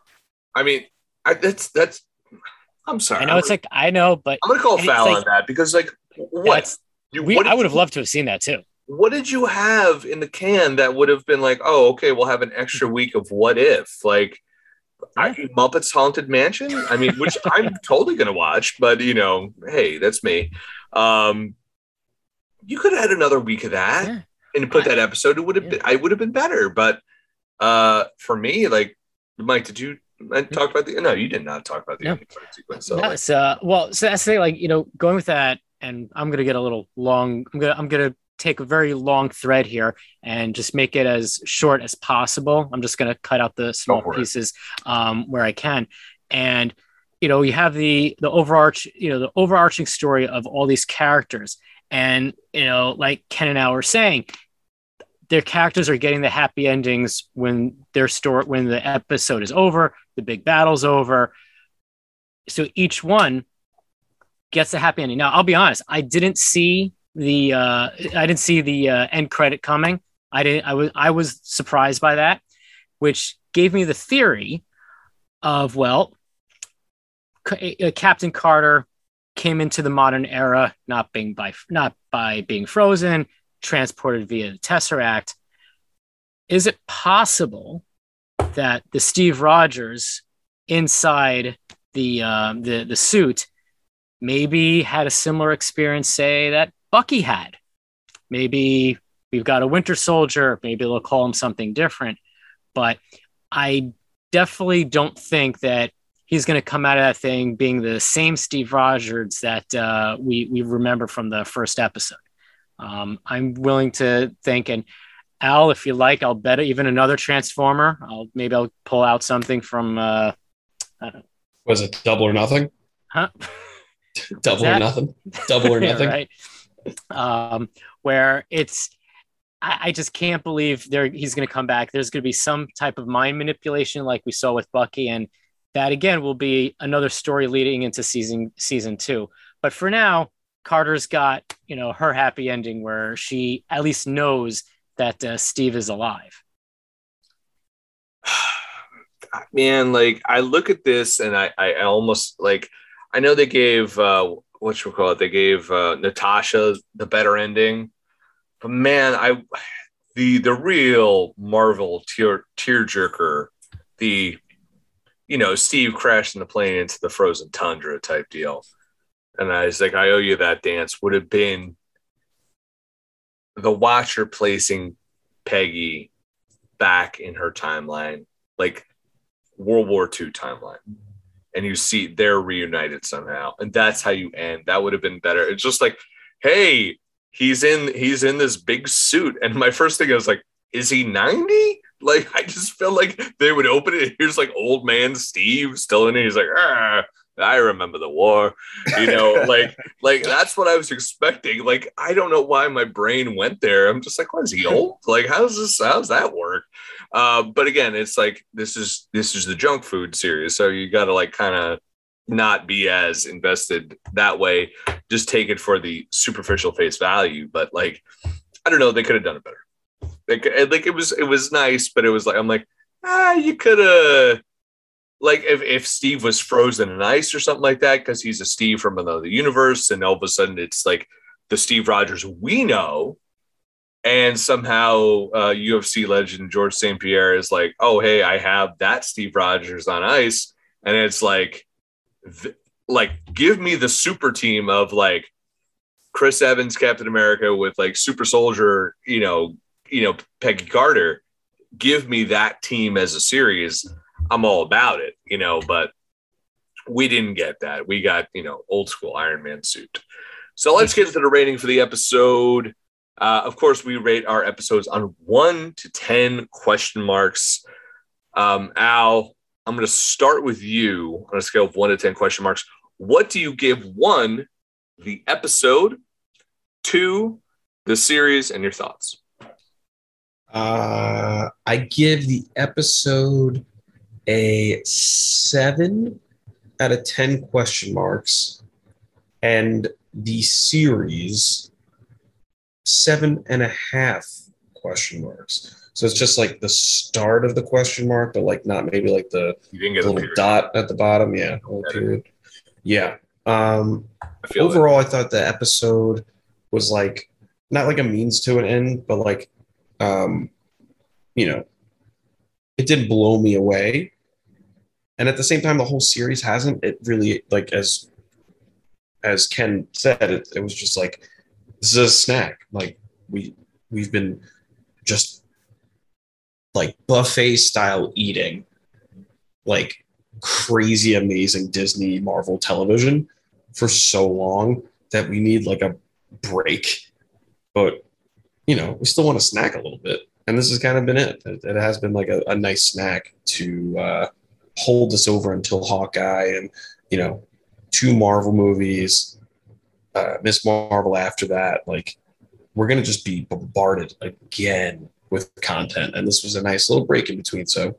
I mean, I, that's that's. I'm sorry. I know it's like I know, but I'm gonna call foul like- on that because, like, what? You, we, what I would have loved to have seen that too. What did you have in the can that would have been like, oh, okay, we'll have an extra week of what if? Like, I, Muppets Haunted Mansion. I mean, which I'm totally gonna watch, but you know, hey, that's me. Um, you could have had another week of that Yeah. and put that episode. It would have Yeah. been, I would have been better. But uh, for me, like, Mike, did you? I talked about the no, you did not talk about the No. sequence. So, No, like, uh, well, so that's the thing, like, you know, going with that, and I'm gonna get a little long. I'm gonna I'm gonna take a very long thread here and just make it as short as possible. I'm just gonna cut out the small pieces um, where I can, and you know, you have the the overarch, you know, the overarching story of all these characters, and you know, like Ken and I were saying, their characters are getting the happy endings when their story when the episode is over, the big battle's over. So each one gets a happy ending. Now, I'll be honest, I didn't see the uh, I didn't see the uh, end credit coming. I didn't. I was I was surprised by that, which gave me the theory of well, C- uh, Captain Carter came into the modern era not being by not by being frozen, transported via the Tesseract. Is it possible that the Steve Rogers inside the uh, the the suit maybe had a similar experience, say that Bucky had? Maybe we've got a Winter Soldier. Maybe they'll call him something different, but I definitely don't think that he's going to come out of that thing being the same Steve Rogers that uh, we we remember from the first episode. Um, I'm willing to think, and Al, if you like, I'll bet even another Transformer. I'll maybe I'll pull out something from. Uh, Was it double or nothing? huh? Double or nothing? Double or nothing? right? Um, where it's, I, I just can't believe there he's going to come back. There's going to be some type of mind manipulation, like we saw with Bucky, and that again will be another story leading into season season two. But for now, Carter's got you know her happy ending where she at least knows that uh, Steve is alive. man, like I look at this and I, I almost like I know they gave uh what you call it, they gave uh Natasha the better ending. But man, I the the real Marvel tear tearjerker, the you know Steve crashing the plane into the frozen tundra type deal, and I was like, I owe you that dance. Would have been the Watcher placing Peggy back in her timeline, like World War II timeline. And you see they're reunited somehow. And that's how you end. That would have been better. It's just like, hey, he's in he's in this big suit. And my first thing was like, is he 90? Like I just felt like they would open it. Here's like old man Steve still in it. He's like, ah, I remember the war, you know, like, like that's what I was expecting. Like, I don't know why my brain went there. I'm just like, what is he old? Like, how's this, how's that work? Uh, but again, it's like, this is, this is the junk food series. So you got to like kind of not be as invested that way. Just take it for the superficial face value. But like, I don't know, they could have done it better. Like, like it was, it was nice, but it was like, I'm like, ah, you could have, like if, if Steve was frozen in ice or something like that, because he's a Steve from another universe, and all of a sudden it's like the Steve Rogers we know, and somehow uh, UFC legend Georges St-Pierre is like, oh hey, I have that Steve Rogers on ice, and it's like, th- like give me the super team of like Chris Evans, Captain America, with like Super Soldier, you know, you know Peggy Carter. Give me that team as a series I'm all about it, you know, but we didn't get that. We got, you know, old school Iron Man suit. So let's get into the rating for the episode. Uh, of course, we rate our episodes on one to 10 question marks. Um, Al, I'm going to start with you on a scale of one to 10 question marks. What do you give one, the episode, two, the series, and your thoughts? Uh, I give the episode a seven out of 10 question marks, and the series, seven and a half question marks. So it's just like the start of the question mark, but like not maybe like the little dot at the bottom. Yeah. period. Yeah. Um, I overall. I thought the episode was like not like a means to an end, but like, um, you know, it didn't blow me away, and at the same time the whole series hasn't it really like as as ken said it, it was just like this is a snack. Like we we've been just like buffet style eating like crazy amazing disney marvel television for so long that we need like a break. But you know we still want to snack a little bit. And this has kind of been it. It, it has been like a, a nice snack to uh hold this over until Hawkeye and you know two Marvel movies, uh, Miss Marvel after that. Like we're gonna just be bombarded again with content, and this was a nice little break in between. So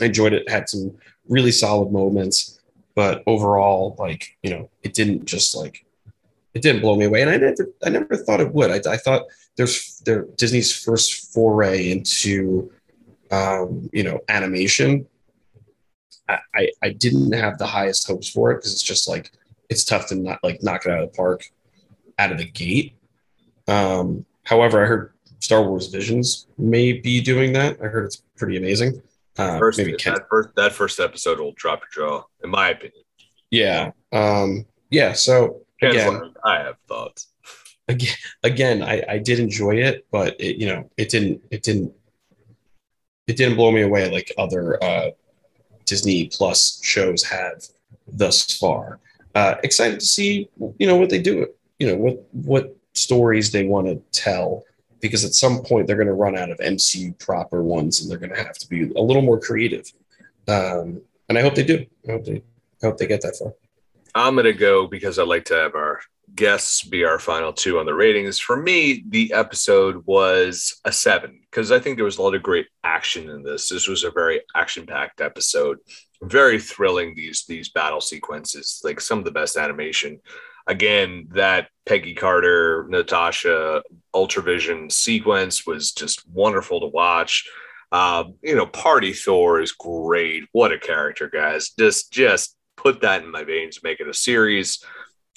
I enjoyed it. Had some really solid moments, but overall, like you know, it didn't just like it didn't blow me away, and I never I never thought it would. I, I thought there's there Disney's first foray into um, you know animation I, I didn't have the highest hopes for it because it's just like it's tough to not like knock it out of the park out of the gate. Um, however, I heard Star Wars Visions may be doing that. I heard it's pretty amazing. Uh, first, maybe Ken- that first that first episode will drop your jaw, in my opinion. Yeah, um, yeah. So again, I have thoughts. Again, again, I, I did enjoy it, but it, you know, it didn't, it didn't, it didn't blow me away like other uh, Disney Plus shows have thus far. Uh, excited to see you know what they do. You know what what stories they want to tell because at some point they're going to run out of MCU proper ones and they're going to have to be a little more creative. Um, and I hope they do. I hope they I hope they get that far. I'm going to go because I like to have our guests be our final two on the ratings. For me, the episode was a seven because I think there was a lot of great action in this. This was a very action-packed episode, very thrilling. These these battle sequences, like some of the best animation. Again, that Peggy Carter, Natasha, Ultravision sequence was just wonderful to watch. Um, you know, Party Thor is great. What a character, guys! Just just put that in my veins, make it a series.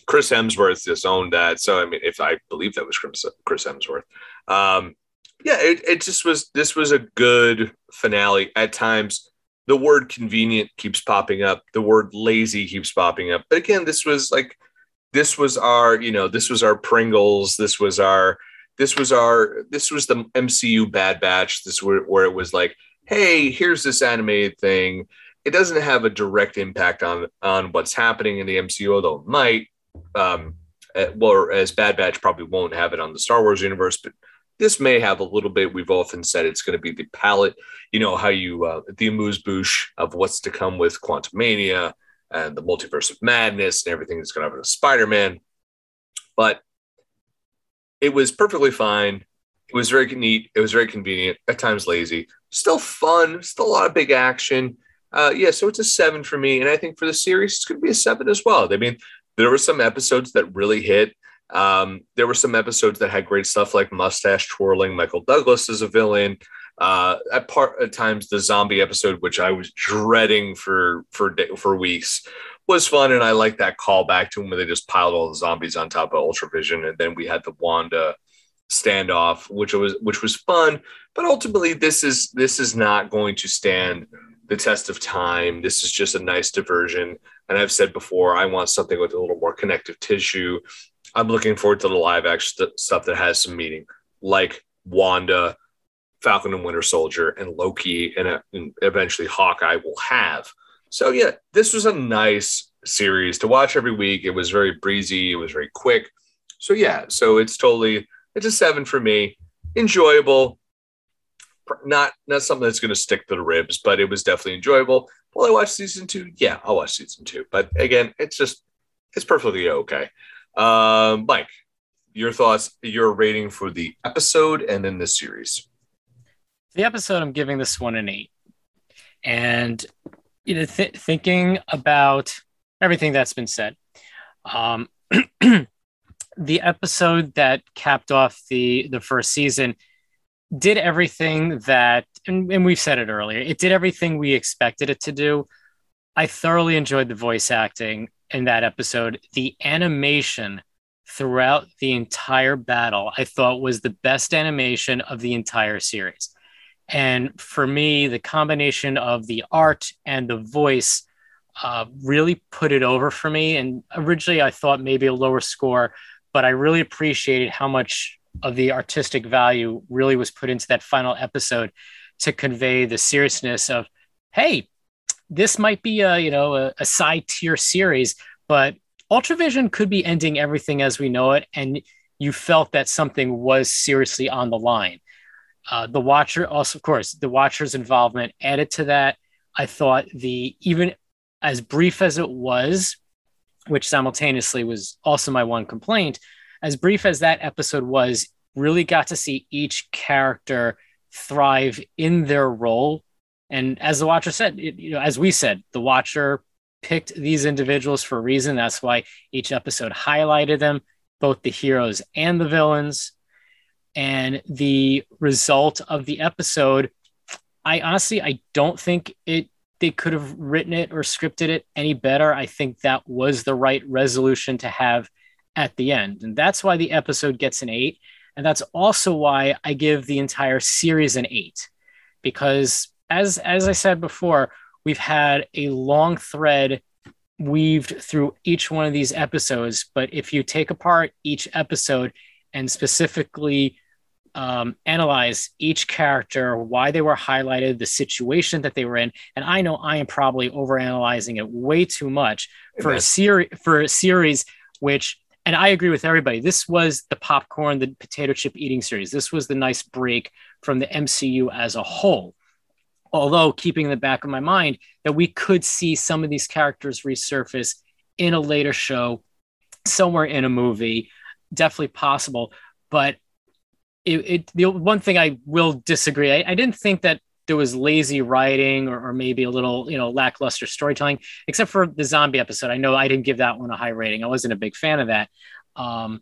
Chris Hemsworth just owned that. So I mean, if I believe that was Chris, Hemsworth, um, yeah, it, it just was. This was a good finale. At times, the word convenient keeps popping up. The word lazy keeps popping up. But again, this was like, this was our, you know, this was our Pringles. This was our, this was our, this was the MCU Bad Batch. This where, where it was like, hey, here's this animated thing. It doesn't have a direct impact on on what's happening in the MCU, although it might. Um, uh, well, as Bad Batch probably won't have it on the Star Wars universe, but this may have a little bit. We've often said it's going to be the palette, you know, how you, uh, the amuse bouche of what's to come with Quantumania and the multiverse of madness and everything that's going to happen to Spider Man. But it was perfectly fine. It was very neat. It was very convenient, at times lazy, still fun, still a lot of big action. Uh, yeah, so it's a seven for me. And I think for the series, it's going to be a seven as well. I mean, there were some episodes that really hit. Um, there were some episodes that had great stuff like mustache twirling, Michael Douglas as a villain. Uh, at part at times, the zombie episode, which I was dreading for for for weeks, was fun, and I like that callback to when they just piled all the zombies on top of Ultravision, and then we had the Wanda standoff, which was which was fun. But ultimately, this is this is not going to stand the test of time. This is just a nice diversion. And I've said before, I want something with a little more connective tissue. I'm looking forward to the live action st- stuff that has some meaning, like Wanda, Falcon and Winter Soldier, and Loki, and, uh, and eventually Hawkeye will have. So yeah, this was a nice series to watch every week. It was very breezy. It was very quick. So yeah, so it's totally it's a seven for me. Enjoyable, not not something that's going to stick to the ribs, but it was definitely enjoyable. Will I watch season two? Yeah, I'll watch season two. But again, it's just it's perfectly okay. Um, Mike, your thoughts, your rating for the episode and then the series. The episode, I'm giving this one an eight, and you know, th- thinking about everything that's been said. Um, the episode that capped off the the first season did everything that and, and we've said it earlier it did everything we expected it to do i thoroughly enjoyed the voice acting in that episode the animation throughout the entire battle i thought was the best animation of the entire series. And for me the combination of the art and the voice uh, really put it over for me. And originally i thought maybe a lower score but i really appreciated how much of the artistic value really was put into that final episode to convey the seriousness of, hey, this might be a you know a, a side tier series, but Ultravision could be ending everything as we know it, and you felt that something was seriously on the line. Uh, the Watcher, also, of course, the Watcher's involvement added to that. I thought the even as brief as it was, which simultaneously was also my one complaint, as brief as that episode was, really got to see each character thrive in their role. And as the Watcher said, it, you know, as we said, the Watcher picked these individuals for a reason. That's why each episode highlighted them, both the heroes and the villains. And the result of the episode, I honestly, I don't think it they could have written it or scripted it any better. I think that was the right resolution to have at the end. And that's why the episode gets an eight. And that's also why I give the entire series an eight. Because as as I said before, we've had a long thread weaved through each one of these episodes. But if you take apart each episode and specifically um, analyze each character, why they were highlighted, the situation that they were in, and I know I am probably overanalyzing it way too much for a series for a series which and I agree with everybody. This was the popcorn, the potato chip eating series. This was the nice break from the MCU as a whole. Although keeping in the back of my mind that we could see some of these characters resurface in a later show, somewhere in a movie, definitely possible. But it, it the one thing I will disagree. I, I didn't think that there was lazy writing or, or, maybe a little you know lackluster storytelling except for the zombie episode i know i didn't give that one a high rating i wasn't a big fan of that um,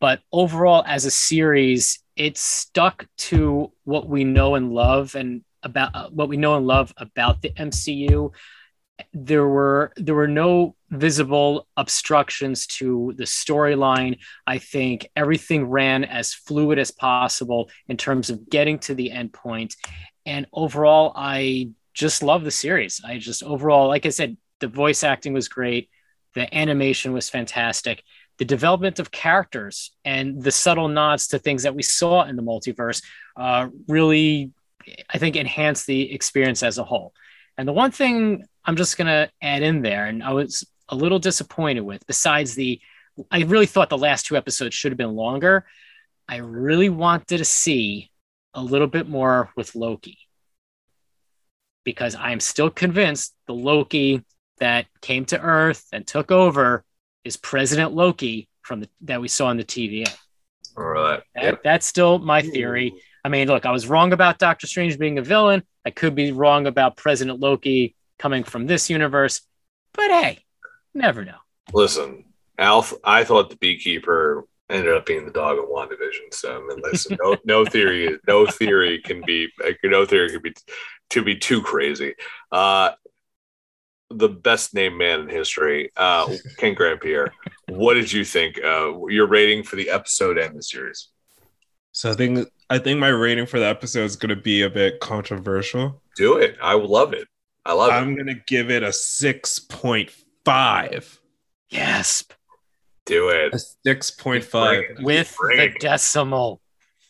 but overall as a series it stuck to what we know and love and about uh, what we know and love about the mcu there were there were no visible obstructions to the storyline. I think everything ran as fluid as possible in terms of getting to the end point. And overall, I just love the series. I just overall, like I said, the voice acting was great, the animation was fantastic, the development of characters and the subtle nods to things that we saw in the multiverse uh, really, I think, enhance the experience as a whole. And the one thing I'm just going to add in there, and I was a little disappointed with, besides the, I really thought the last two episodes should have been longer. I really wanted to see a little bit more with Loki because I'm still convinced the Loki that came to Earth and took over is President Loki from the that we saw on the TVA. All right. That, yep. That's still my theory. I mean, look, I was wrong about Doctor Strange being a villain. I could be wrong about President Loki coming from this universe, but hey, never know. Listen, Alf, I thought the beekeeper ended up being the dog of WandaVision. So I mean, listen, no, no theory, no theory can be, no theory can be to be too crazy. Uh, the best named man in history, uh, Ken Grandpierre. what did you think? Uh, your rating for the episode and the series? So I think I think my rating for the episode is going to be a bit controversial. Do it. I love it. I love I'm it. I'm going to give it a six point five. Yes. Do it. A six point five with the decimal.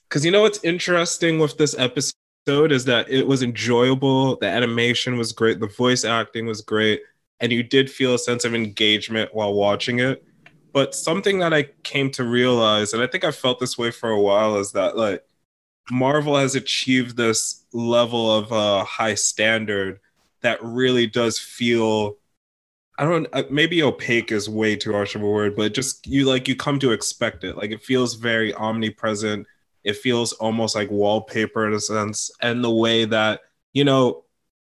Because you know what's interesting with this episode is that it was enjoyable. The animation was great. The voice acting was great. And you did feel a sense of engagement while watching it. But something that I came to realize, and I think I felt this way for a while, is that like Marvel has achieved this level of uh, high standard that really does feel I don't uh, maybe opaque is way too harsh of a word, but just you like you come to expect it. Like it feels very omnipresent it feels almost like wallpaper in a sense. And the way that, you know,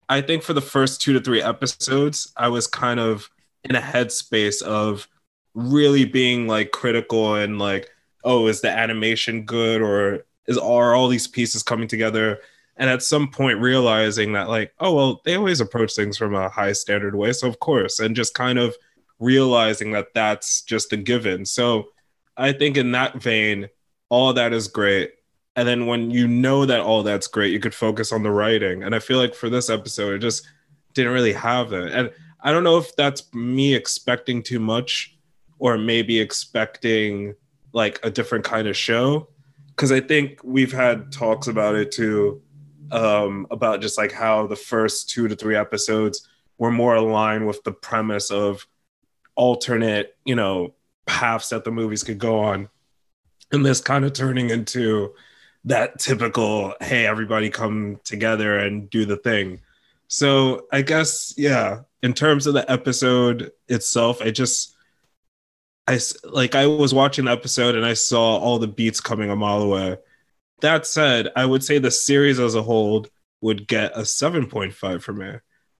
I think for the first two to three episodes, I was kind of in a headspace of really being like critical and like, oh, is the animation good or is are all these pieces coming together? And at some point realizing that like, oh well, they always approach things from a high standard way, so of course, and just kind of realizing that that's just a given. So I think in that vein, all that is great. And then when you know that all that's great, you could focus on the writing. And I feel like for this episode, it just didn't really have that. And I don't know if that's me expecting too much or maybe expecting like a different kind of show. Cause I think we've had talks about it too, um, about just like how the first two to three episodes were more aligned with the premise of alternate, you know, paths that the movies could go on. And this kind of turning into that typical hey everybody come together and do the thing. So i guess yeah in terms of the episode itself i just i like i was watching the episode and i saw all the beats coming a mile away. That said i would say the series as a whole would get a 7.5 for me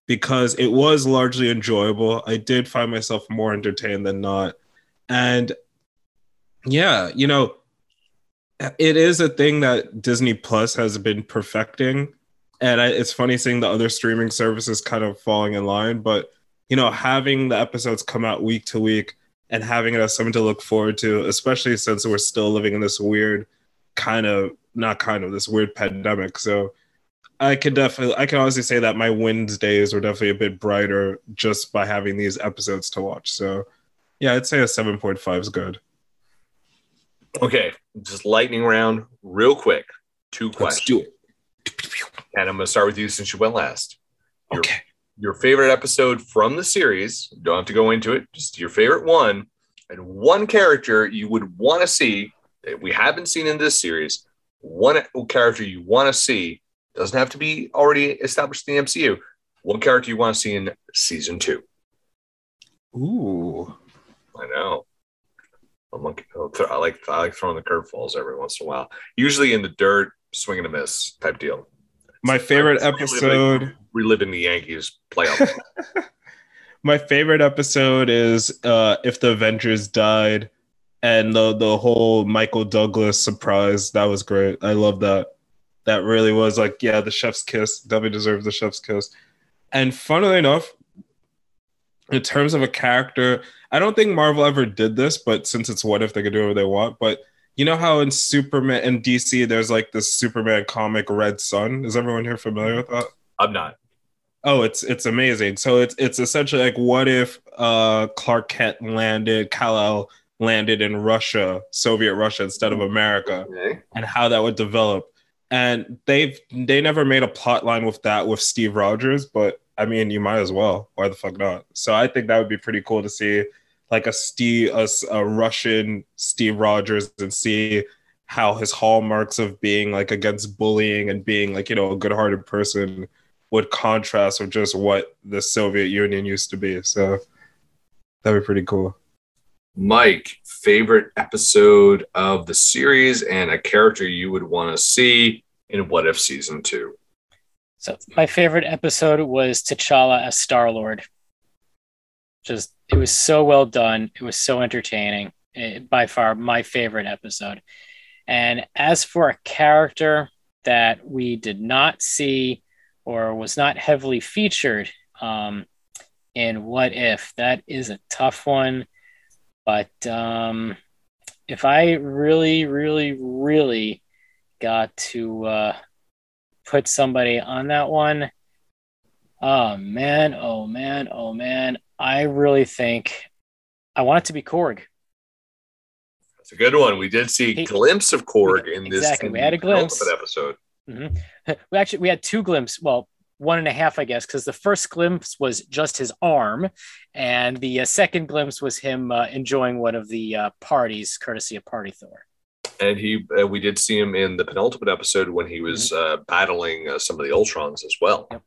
because it was largely enjoyable. I did find myself more entertained than not. And yeah, you know, it is a thing that Disney Plus has been perfecting. And I, it's funny seeing the other streaming services kind of falling in line, but you know, having the episodes come out week to week and having it as something to look forward to, especially since we're still living in this weird kind of not kind of this weird pandemic. So I can definitely I can honestly say that my Wednesdays were definitely a bit brighter just by having these episodes to watch. So yeah, I'd say a 7.5 is good. Okay, just lightning round, real quick. Two questions. Let's do it. And I'm going to start with you since you went last. Your, okay. Your favorite episode from the series. Don't have to go into it. Just your favorite one, and one character you would want to see that we haven't seen in this series. One character you want to see doesn't have to be already established in the MCU. One character you want to see in season two. Ooh. I know. I'm looking, oh, I like I like throwing the curveballs every once in a while. Usually in the dirt, swing and a miss type deal. My favorite episode. Reliving the Yankees playoff. My favorite episode is uh, if the Avengers died, and the the whole Michael Douglas surprise. That was great. I love that. That really was like, yeah, the chef's kiss. Definitely deserves the chef's kiss. And funnily enough, in terms of a character, I don't think Marvel ever did this, but since it's what if they could do whatever they want. But you know how in Superman in DC there's like this Superman comic Red Sun? Is everyone here familiar with that? I'm not. Oh, it's it's amazing. So it's it's essentially like what if uh Clark Kent landed, Kal-El landed in Russia, Soviet Russia instead of America, Okay. and how that would develop. And they've they never made a plot line with that with Steve Rogers, but I mean you might as well. Why the fuck not? So I think that would be pretty cool to see like a Steve a Russian Steve Rogers and see how his hallmarks of being like against bullying and being like, you know, a good-hearted person would contrast with just what the Soviet Union used to be. So that'd be pretty cool. Mike, favorite episode of the series and a character you would want to see in What If season two? So my favorite episode was T'Challa as Star Lord. Just it was so well done. It was so entertaining. Eh, by far my favorite episode. And as for a character that we did not see or was not heavily featured um, in What If, that is a tough one. But um, if I really, really, really got to uh, put somebody on that one. Oh man, oh man, oh man. I really think I want it to be Korg. That's a good one. We did see a glimpse of Korg in this Exactly. We had a glimpse. episode. We actually we had two glimpses. Well, one and a half, I guess, because the first glimpse was just his arm, and the uh, second glimpse was him uh, enjoying one of the uh, parties, courtesy of Party Thor. And he, uh, we did see him in the penultimate episode when he was uh, battling uh, some of the Ultrons as well. Yep.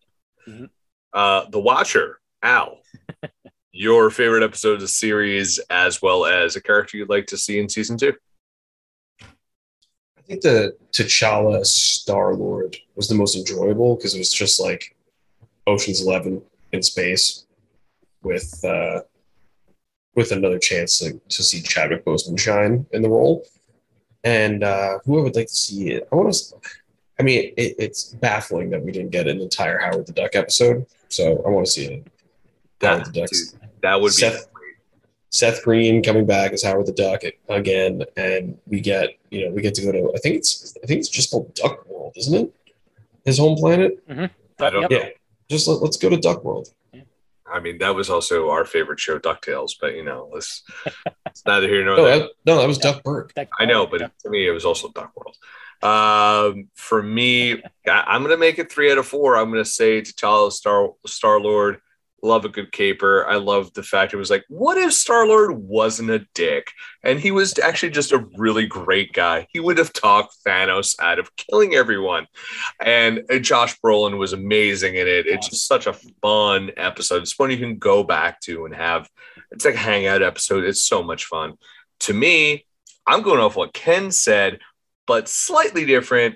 Mhm. Uh, the Watcher, Al, your favorite episode of the series, as well as a character you'd like to see in season two. I think the T'Challa Star Lord was the most enjoyable because it was just like Ocean's Eleven in space with uh, with another chance to, to see Chadwick Boseman shine in the role. And uh, who I would like to see it, I want to. I mean, it, it's baffling that we didn't get an entire Howard the Duck episode. So I want to see it. Howard That, dude, that would be Seth- Seth Green coming back as Howard the Duck again, and we get you know we get to go to I think it's I think it's just called Duck World, isn't it? His home planet. I don't Yep. know. Yeah, just let, let's go to Duck World. I mean, that was also our favorite show, DuckTales, but you know, it's, it's neither here nor No, there. that, no, that was Duckburg. That- I know, but to me, it was also Duck World. Um, for me, I, I'm going to make it three out of four. I'm going to say T'Challa, Star Star Lord. Love a good caper. I love the fact it was like, what if Star Lord wasn't a dick and he was actually just a really great guy? He would have talked Thanos out of killing everyone. And uh, Josh Brolin was amazing in it. It's just such a fun episode. It's one you can go back to and have. It's like a hangout episode. It's so much fun. To me, I'm going off what Ken said, but slightly different.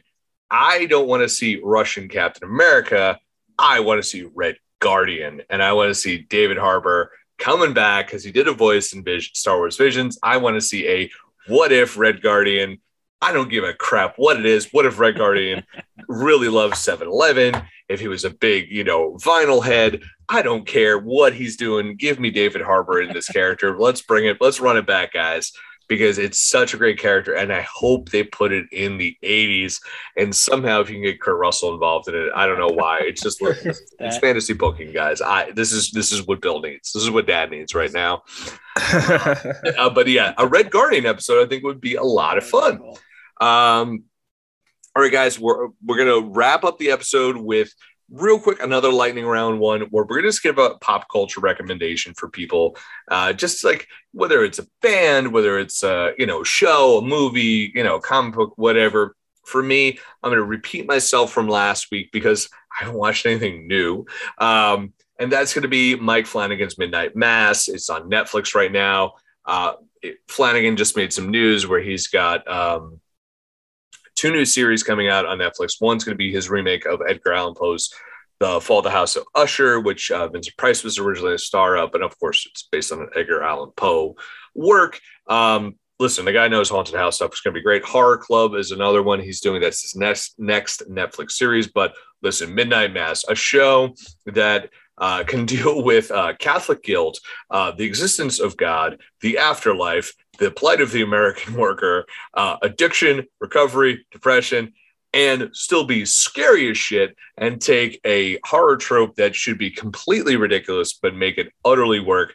I don't want to see Russian Captain America. I want to see Red Guardian, and I want to see David Harbour coming back because he did a voice in Vision, Star Wars Visions. I want to see a what if Red Guardian. I don't give a crap what it is. What if Red Guardian really loves 7 Eleven? If he was a big, you know, vinyl head, I don't care what he's doing. Give me David Harbour in this character. Let's bring it. Let's run it back, guys because it's such a great character and I hope they put it in the 80s and somehow if you can get Kurt Russell involved in it I don't know why. It's just it's fantasy booking guys. I this is this is what Bill needs. This is what dad needs right now. Uh, but yeah a Red Guardian episode I think would be a lot of fun. Um, all right, guys, we're we're gonna wrap up the episode with real quick another lightning round one where we're gonna just give a pop culture recommendation for people, uh, just like whether it's a band, whether it's a you know show, a movie, you know, comic book, whatever. For me, I'm gonna repeat myself from last week because I haven't watched anything new. Um, and that's going to be Mike Flanagan's Midnight Mass. It's on Netflix right now. Uh, it- Flanagan just made some news where he's got um, two new series coming out on Netflix. One's going to be his remake of Edgar Allan Poe's The Fall of the House of Usher, which uh, Vincent Price was originally a star of, and of course, it's based on an Edgar Allan Poe work. Um, listen, the guy knows haunted house stuff. It's going to be great. Horror Club is another one he's doing. That's his next next Netflix series. But listen, Midnight Mass, a show that uh, can deal with uh, Catholic guilt, uh, the existence of God, the afterlife, the plight of the American worker, uh, addiction, recovery, depression, and still be scary as shit and take a horror trope that should be completely ridiculous but make it utterly work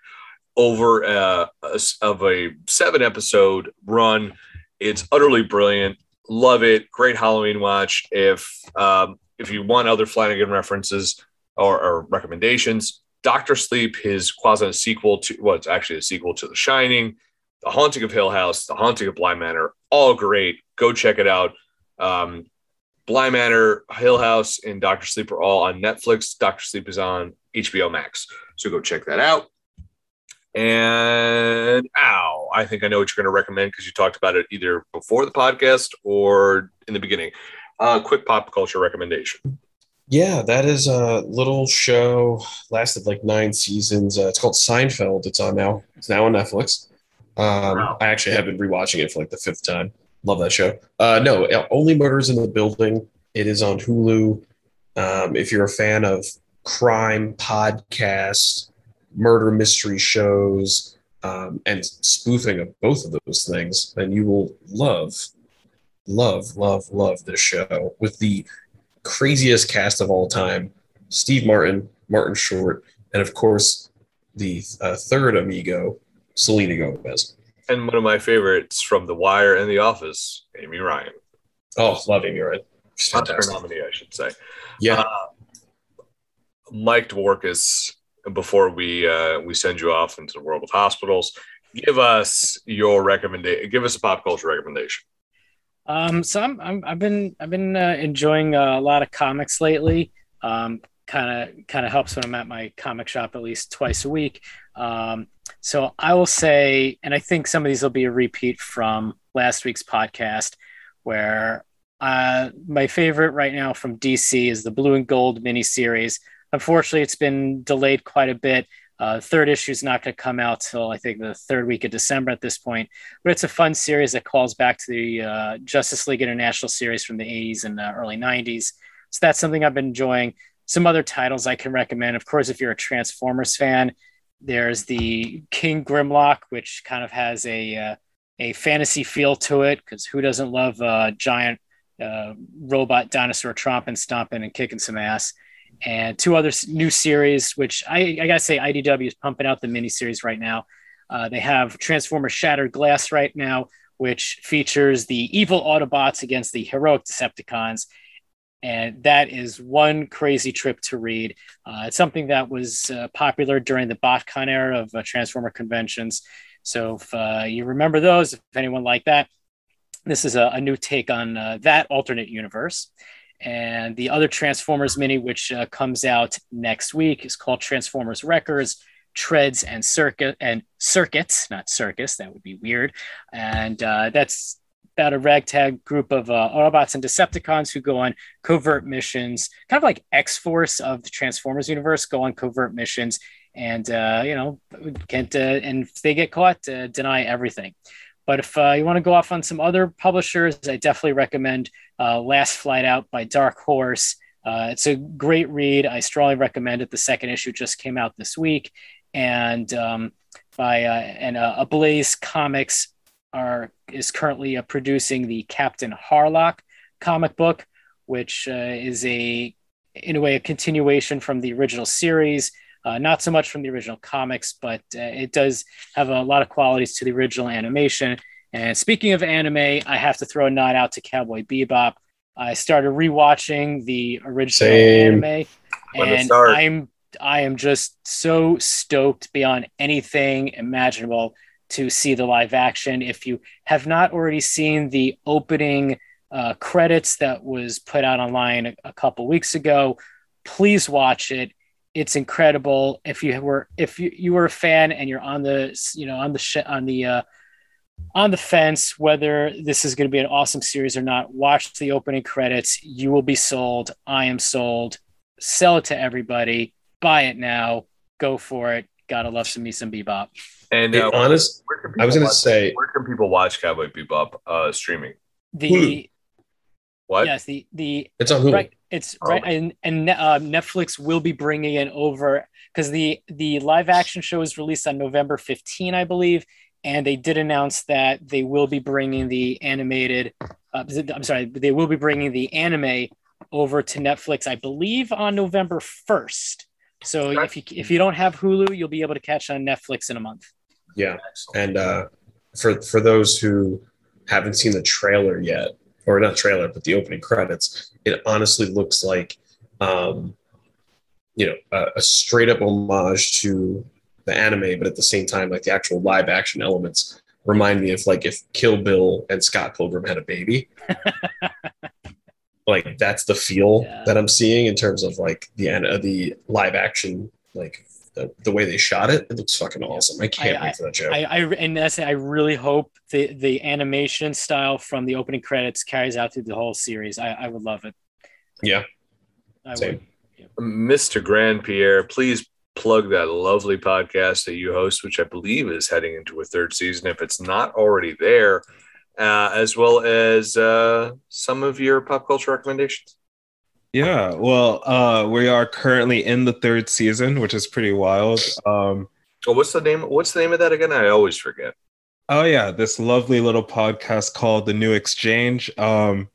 over uh, a, of a seven episode run. It's utterly brilliant. Love it. Great Halloween watch. If um, if you want other Flanagan references or, or recommendations, Doctor Sleep, his quasi sequel to well, actually a sequel to The Shining, The Haunting of Hill House, The Haunting of Bly Manor, all great. Go check it out. Um, Bly Manor, Hill House, and Doctor Sleep are all on Netflix. Doctor Sleep is on HBO Max, so go check that out. And ow, I think I know what you're going to recommend because you talked about it either before the podcast or in the beginning. Uh, quick pop culture recommendation. Yeah, that is a little show. Lasted like nine seasons. Uh, it's called Seinfeld. It's on now. It's now on Netflix. Um, Wow. I actually have been rewatching it for like the fifth time. Love that show. Uh, no, only murders in the building. It is on Hulu. Um, if you're a fan of crime podcasts, murder mystery shows, um, and spoofing of both of those things, then you will love, love, love, love this show with the craziest cast of all time Steve Martin, Martin Short, and of course, the uh, third amigo, Selena Gomez. And one of my favorites from The Wire and The Office, Amy Ryan. Oh, love Amy Ryan. Oscar nominee, I should say. Yeah. Uh, Mike Dworkis, before we uh, we send you off into the world of hospitals, give us your recommendation. Give us a pop culture recommendation. Um, so I'm, I'm I've been I've been uh, enjoying a lot of comics lately. Kind of kind of helps when I'm at my comic shop at least twice a week. Um, so I will say, and I think some of these will be a repeat from last week's podcast, where uh, my favorite right now from DC is the Blue and Gold miniseries. Unfortunately, it's been delayed quite a bit. Uh, third issue is not going to come out till I think the third week of December at this point. But it's a fun series that calls back to the uh, Justice League International series from the 80s and uh, early 90s. So that's something I've been enjoying. Some other titles I can recommend. Of course, if you're a Transformers fan, there's the King Grimlock, which kind of has a uh, a fantasy feel to it. Because who doesn't love a giant uh, robot dinosaur tromping, stomping, and kicking some ass? And two other new series, which I, I gotta say, IDW is pumping out the miniseries right now. Uh, they have Transformers Shattered Glass right now, which features the evil Autobots against the heroic Decepticons. And that is one crazy trip to read. Uh, it's something that was uh, popular during the BotCon era of uh, Transformer conventions. So if uh, you remember those, if anyone like that, this is a, a new take on uh, that alternate universe. And the other Transformers mini, which uh, comes out next week, is called Transformers Wreckers, Treads and Circuit and Circuits, not circus. That would be weird. And uh, that's about a ragtag group of uh, Autobots and Decepticons who go on covert missions, kind of like X Force of the Transformers universe, go on covert missions, and uh, you know, can't uh, and if they get caught, uh, deny everything. But if uh, you want to go off on some other publishers, I definitely recommend uh, Last Flight Out by Dark Horse. Uh, it's a great read. I strongly recommend it. The second issue just came out this week, and um, by uh, and uh, Ablaze Comics are is currently uh, producing the Captain Harlock comic book, which is a in a way a continuation from the original series. Uh, not so much from the original comics, but uh, it does have a lot of qualities to the original animation. And speaking of anime, I have to throw a nod out to Cowboy Bebop. I started rewatching the original Same. anime, When and? I'm I am just so stoked beyond anything imaginable to see the live action. If you have not already seen the opening uh, credits that was put out online a, a couple weeks ago, please watch it. It's incredible. If you were if you, you were a fan and you're on the you know on the sh- on the uh, on the fence whether this is going to be an awesome series or not, watch the opening credits. You will be sold. I am sold. Sell it to everybody. Buy it now. Go for it. Gotta love some me some bebop. And It uh, honest, I was gonna watch- say- where can people watch Cowboy Bebop uh, streaming? The Hulu. What? yes, the the it's on Hulu. right It's Oh. right, and and uh, Netflix will be bringing it over because the the live action show is released on November 15, I believe, and they did announce that they will be bringing the animated. Uh, I'm sorry, they will be bringing the anime over to Netflix, I believe, on November 1st. So if you if you don't have Hulu, you'll be able to catch it on Netflix in a month. Yeah, and uh, for for those who haven't seen the trailer yet, or not trailer, but the opening credits, it honestly looks like, um, you know, a, a straight up homage to the anime, but at the same time, like the actual live action elements remind me of like if Kill Bill and Scott Pilgrim had a baby. like that's the feel Yeah. that I'm seeing in terms of like the an- uh, the live action, like the, the way they shot it. It looks fucking awesome. I can't I- wait for that show. I, I and that's I really hope the the animation style from the opening credits carries out through the whole series. I, I would love it. Yeah. I Same. would. Mr. Grand Pierre, please plug that lovely podcast that you host, which I believe is heading into a third season, if it's not already there, uh, as well as uh, some of your pop culture recommendations. Yeah, well, uh, we are currently in the third season, which is pretty wild. Um, Oh, what's the name? What's the name of that again? I always forget. oh yeah, this lovely little podcast called The New Exchange. Um,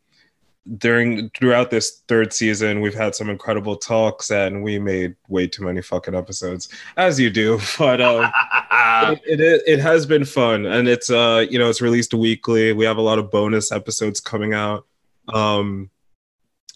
during throughout this third season, we've had some incredible talks, and we made way too many fucking episodes, as you do. But um, it, it it has been fun, and it's uh you know it's released weekly. We have a lot of bonus episodes coming out. Um,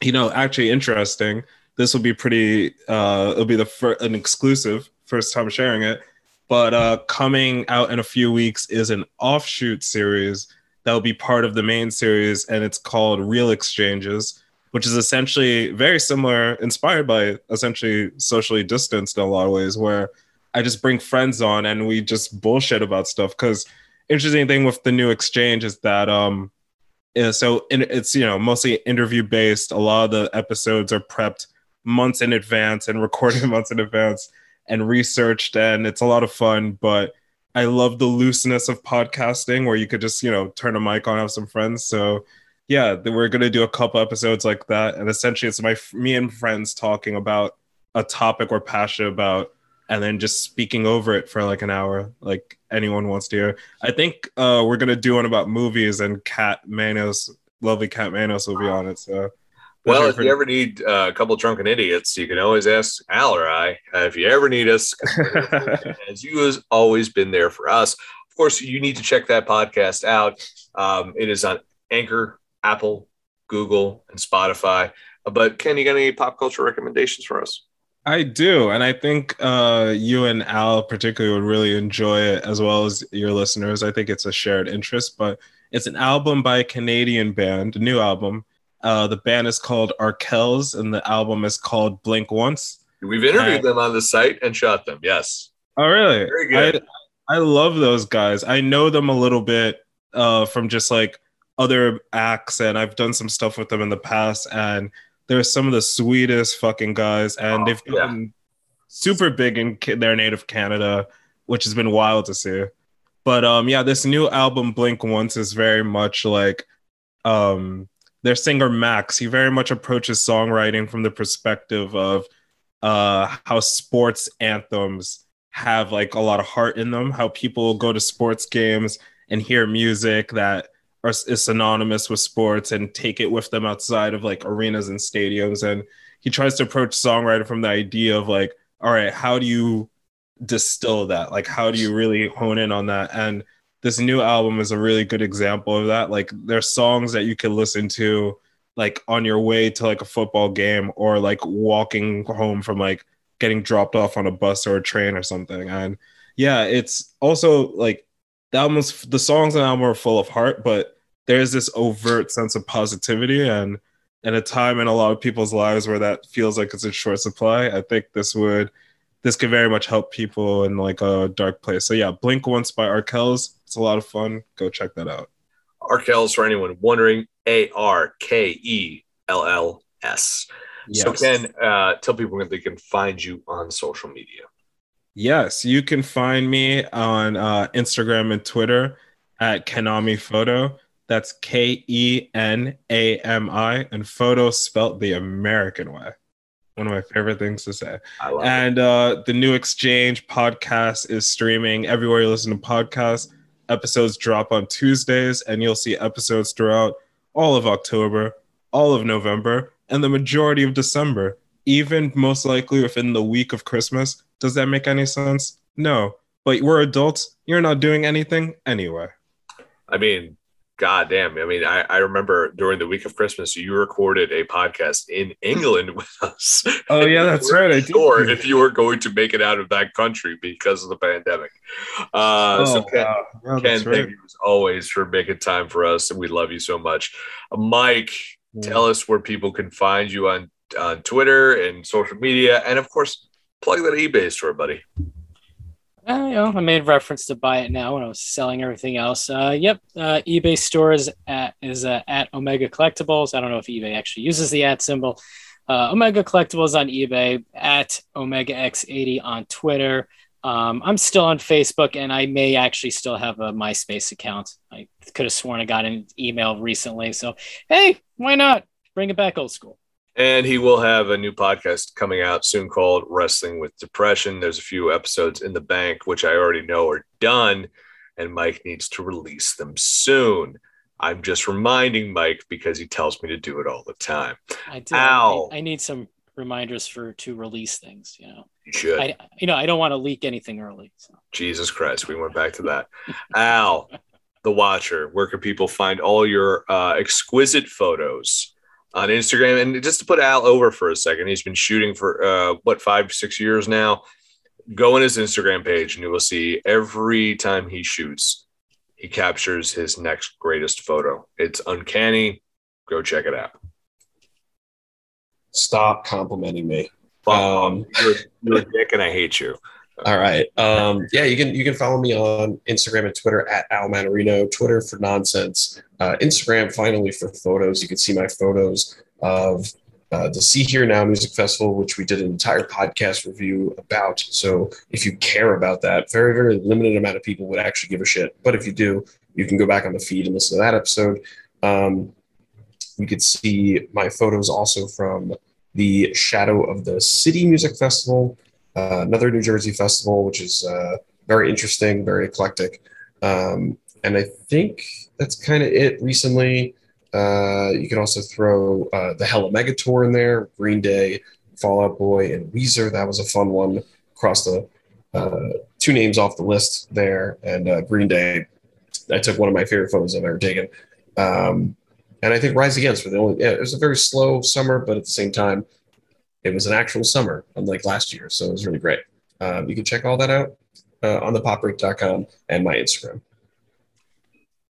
you know, actually interesting. This will be pretty. Uh, it'll be the fir- an exclusive first time sharing it, but uh, coming out in a few weeks is an offshoot series that will be part of the main series, and it's called Real Exchanges, which is essentially very similar, inspired by essentially socially distanced in a lot of ways, where I just bring friends on and we just bullshit about stuff. Because interesting thing with the new exchange is that um, yeah, so it's you know mostly interview based. A lot of the episodes are prepped months in advance and recorded months in advance and researched, and it's a lot of fun. But I love the looseness of podcasting where you could just you know turn a mic on, have some friends. So yeah, we're gonna do a couple episodes like that, and essentially it's my me and friends talking about a topic we're passionate about and then just speaking over it for like an hour like anyone wants to hear i think uh we're gonna do one about movies and cat manos lovely cat manos will be on it so Well, if you ever need uh, a couple drunken idiots, you can always ask Al or I uh, if you ever need us, As you has always been there for us. Of course, you need to check that podcast out. Um, it is on Anchor, Apple, Google, and Spotify. But Ken, you got any pop culture recommendations for us? I do, and I think uh, you and Al particularly would really enjoy it, as well as your listeners. I think it's a shared interest, but it's an album by a Canadian band, a new album. Uh, the band is called Arkells, and the album is called Blink Once. We've interviewed Uh, them on the site and shot them. Yes. Oh, really? Very good. I, I love those guys. I know them a little bit uh, from just like other acts, and I've done some stuff with them in the past. And they're some of the sweetest fucking guys, and Oh, they've yeah. super big in their native Canada, which has been wild to see. But um, yeah, this new album Blink Once is very much like um, their singer Max. He very much approaches songwriting from the perspective of uh, how sports anthems have like a lot of heart in them. How people go to sports games and hear music that are, is synonymous with sports and take it with them outside of like arenas and stadiums. And he tries to approach songwriting from the idea of like, all right, how do you distill that? Like, how do you really hone in on that? And this new album is a really good example of that. Like, there's songs that you can listen to like on your way to like a football game or like walking home from like getting dropped off on a bus or a train or something. And yeah, it's also like the album's the songs on the album are full of heart, but there's this overt sense of positivity and in a time in a lot of people's lives where that feels like it's in short supply, I think this would this could very much help people in like a dark place. So yeah, Blink Once by Arkells. It's a lot of fun. Go check that out. Arkells, for anyone wondering, A R K E L L S. yes. So. Ken, uh, tell people where they can find you on social media. Yes, you can find me on uh, Instagram and Twitter at Kenami Photo. That's K E N A M I, and photo spelt the American way. One of my favorite things to say. and uh, the new exchange podcast is streaming everywhere you listen to podcasts. Episodes drop on Tuesdays, and you'll see episodes throughout all of October, all of November, and the majority of December, even most likely within the week of Christmas. Does that make any sense? No. But we're adults. You're not doing anything anyway. I mean, God damn. I mean, I, I remember during the week of Christmas, you recorded a podcast in England with us. Oh, yeah, that's right. I Or if you were going to make it out of that country because of the pandemic. Uh, oh, so, Ken, wow. yeah, Ken right. thank you as always for making time for us. And we love you so much. Mike, yeah. tell us where people can find you on, on Twitter and social media. And of course, plug that eBay store, buddy. Uh, you know, I made reference to buy it now when I was selling everything else. Uh, yep, uh, eBay store is at is uh, at Omega Collectibles. I don't know if eBay actually uses the at symbol. Uh, Omega Collectibles on eBay at Omega X80 on Twitter. Um, I'm still on Facebook, and I may actually still have a MySpace account. I could have sworn I got an email recently. So, hey, why not bring it back old school? And he will have a new podcast coming out soon called Wrestling with Depression. There's a few episodes in the bank, which I already know are done, and Mike needs to release them soon. I'm just reminding Mike because he tells me to do it all the time. I do. Al. I, I need some reminders for to release things. You know, you should. I, you know, I don't want to leak anything early. So. Jesus Christ, we went back to that. Al, the Watcher. Where can people find all your uh, exquisite photos? On Instagram. And just to put Al over for a second, he's been shooting for uh, what five, six years now. Go on his Instagram page, and you will see every time he shoots, he captures his next greatest photo. It's uncanny. Go check it out. Stop complimenting me. Um, you're, you're a dick, and I hate you. All right. Um, yeah, you can you can follow me on Instagram and Twitter at Al Manarino. Twitter for nonsense. Uh, Instagram finally for photos. You can see my photos of uh, the Sea.Hear.Now Music Festival, which we did an entire podcast review about. So if you care about that, very very limited amount of people would actually give a shit. But if you do, you can go back on the feed and listen to that episode. Um, you could see my photos also from the Shadow of the City Music Festival uh, another New Jersey festival, which is uh, very interesting, very eclectic. Um, and I think that's kind of it recently. Uh, you can also throw uh, the Hella Mega Tour in there, Green Day, Fall Out Boy, and Weezer. That was a fun one. Across the uh, two names off the list there, and Green Day. I took one of my favorite photos I've ever taken. Um, and I think Rise Against were the only. Yeah, it was a very slow summer, but at the same time, it was an actual summer, unlike last year. So it was really great. Um, you can check all that out uh, on popbreak.com and my Instagram.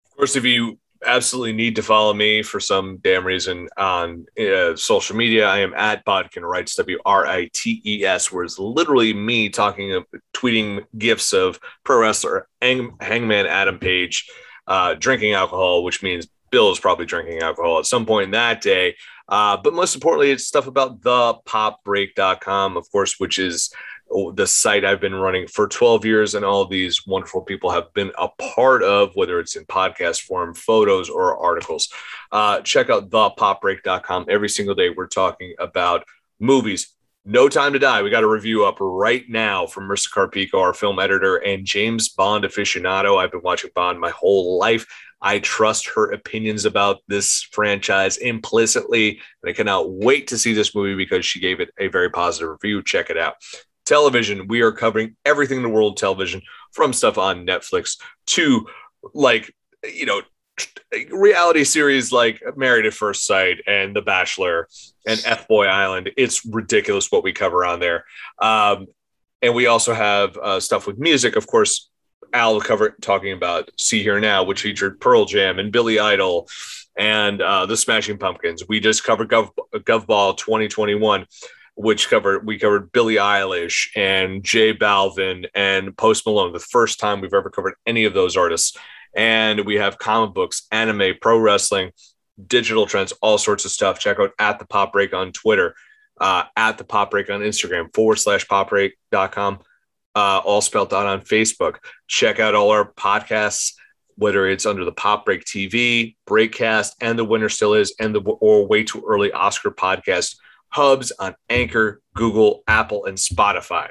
Of course, if you absolutely need to follow me for some damn reason on uh, social media, I am at Bodkin Writes, W R I T E S, where it's literally me talking, of, tweeting gifts of pro wrestler Hang, Hangman Adam Page uh, drinking alcohol, which means Bill is probably drinking alcohol at some point in that day. Uh, but most importantly, it's stuff about the popbreak.com, of course, which is the site I've been running for 12 years, and all these wonderful people have been a part of, whether it's in podcast form, photos, or articles. Uh, check out thepopbreak.com. Every single day, we're talking about movies. No Time to Die. We got a review up right now from Marissa Carpico, our film editor, and James Bond aficionado. I've been watching Bond my whole life. I trust her opinions about this franchise implicitly. And I cannot wait to see this movie because she gave it a very positive review. Check it out. Television, we are covering everything in the world television from stuff on Netflix to like, you know, reality series like Married at First Sight and The Bachelor and F Boy Island. It's ridiculous what we cover on there. Um, and we also have uh, stuff with music, of course. Al cover talking about Sea.Hear.Now, which featured Pearl Jam and Billy Idol and uh, the Smashing Pumpkins. We just covered Gov, Govball 2021, which covered we covered Billie Eilish and J Balvin and Post Malone. The first time we've ever covered any of those artists. And we have comic books, anime, pro wrestling, digital trends, all sorts of stuff. Check out at the Pop Break on Twitter, uh, at the Pop Break on Instagram, forward slash popbreak.com uh, all spelled out on Facebook. Check out all our podcasts whether it's under the Pop Break TV, Breakcast, and the Winner Still Is, and the or Way Too Early Oscar podcast hubs on Anchor, Google, Apple, and Spotify.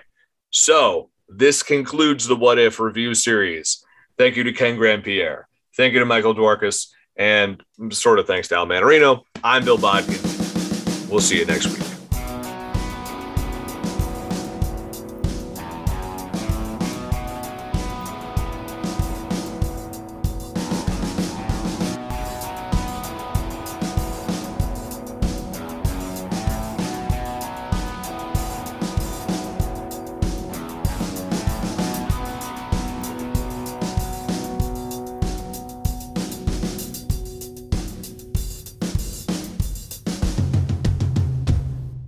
So this concludes the What If review series. Thank you to Ken Grand Pierre. Thank you to Michael Dworkis. And sort of thanks to Al Manarino. I'm Bill Bodkin. We'll see you next week.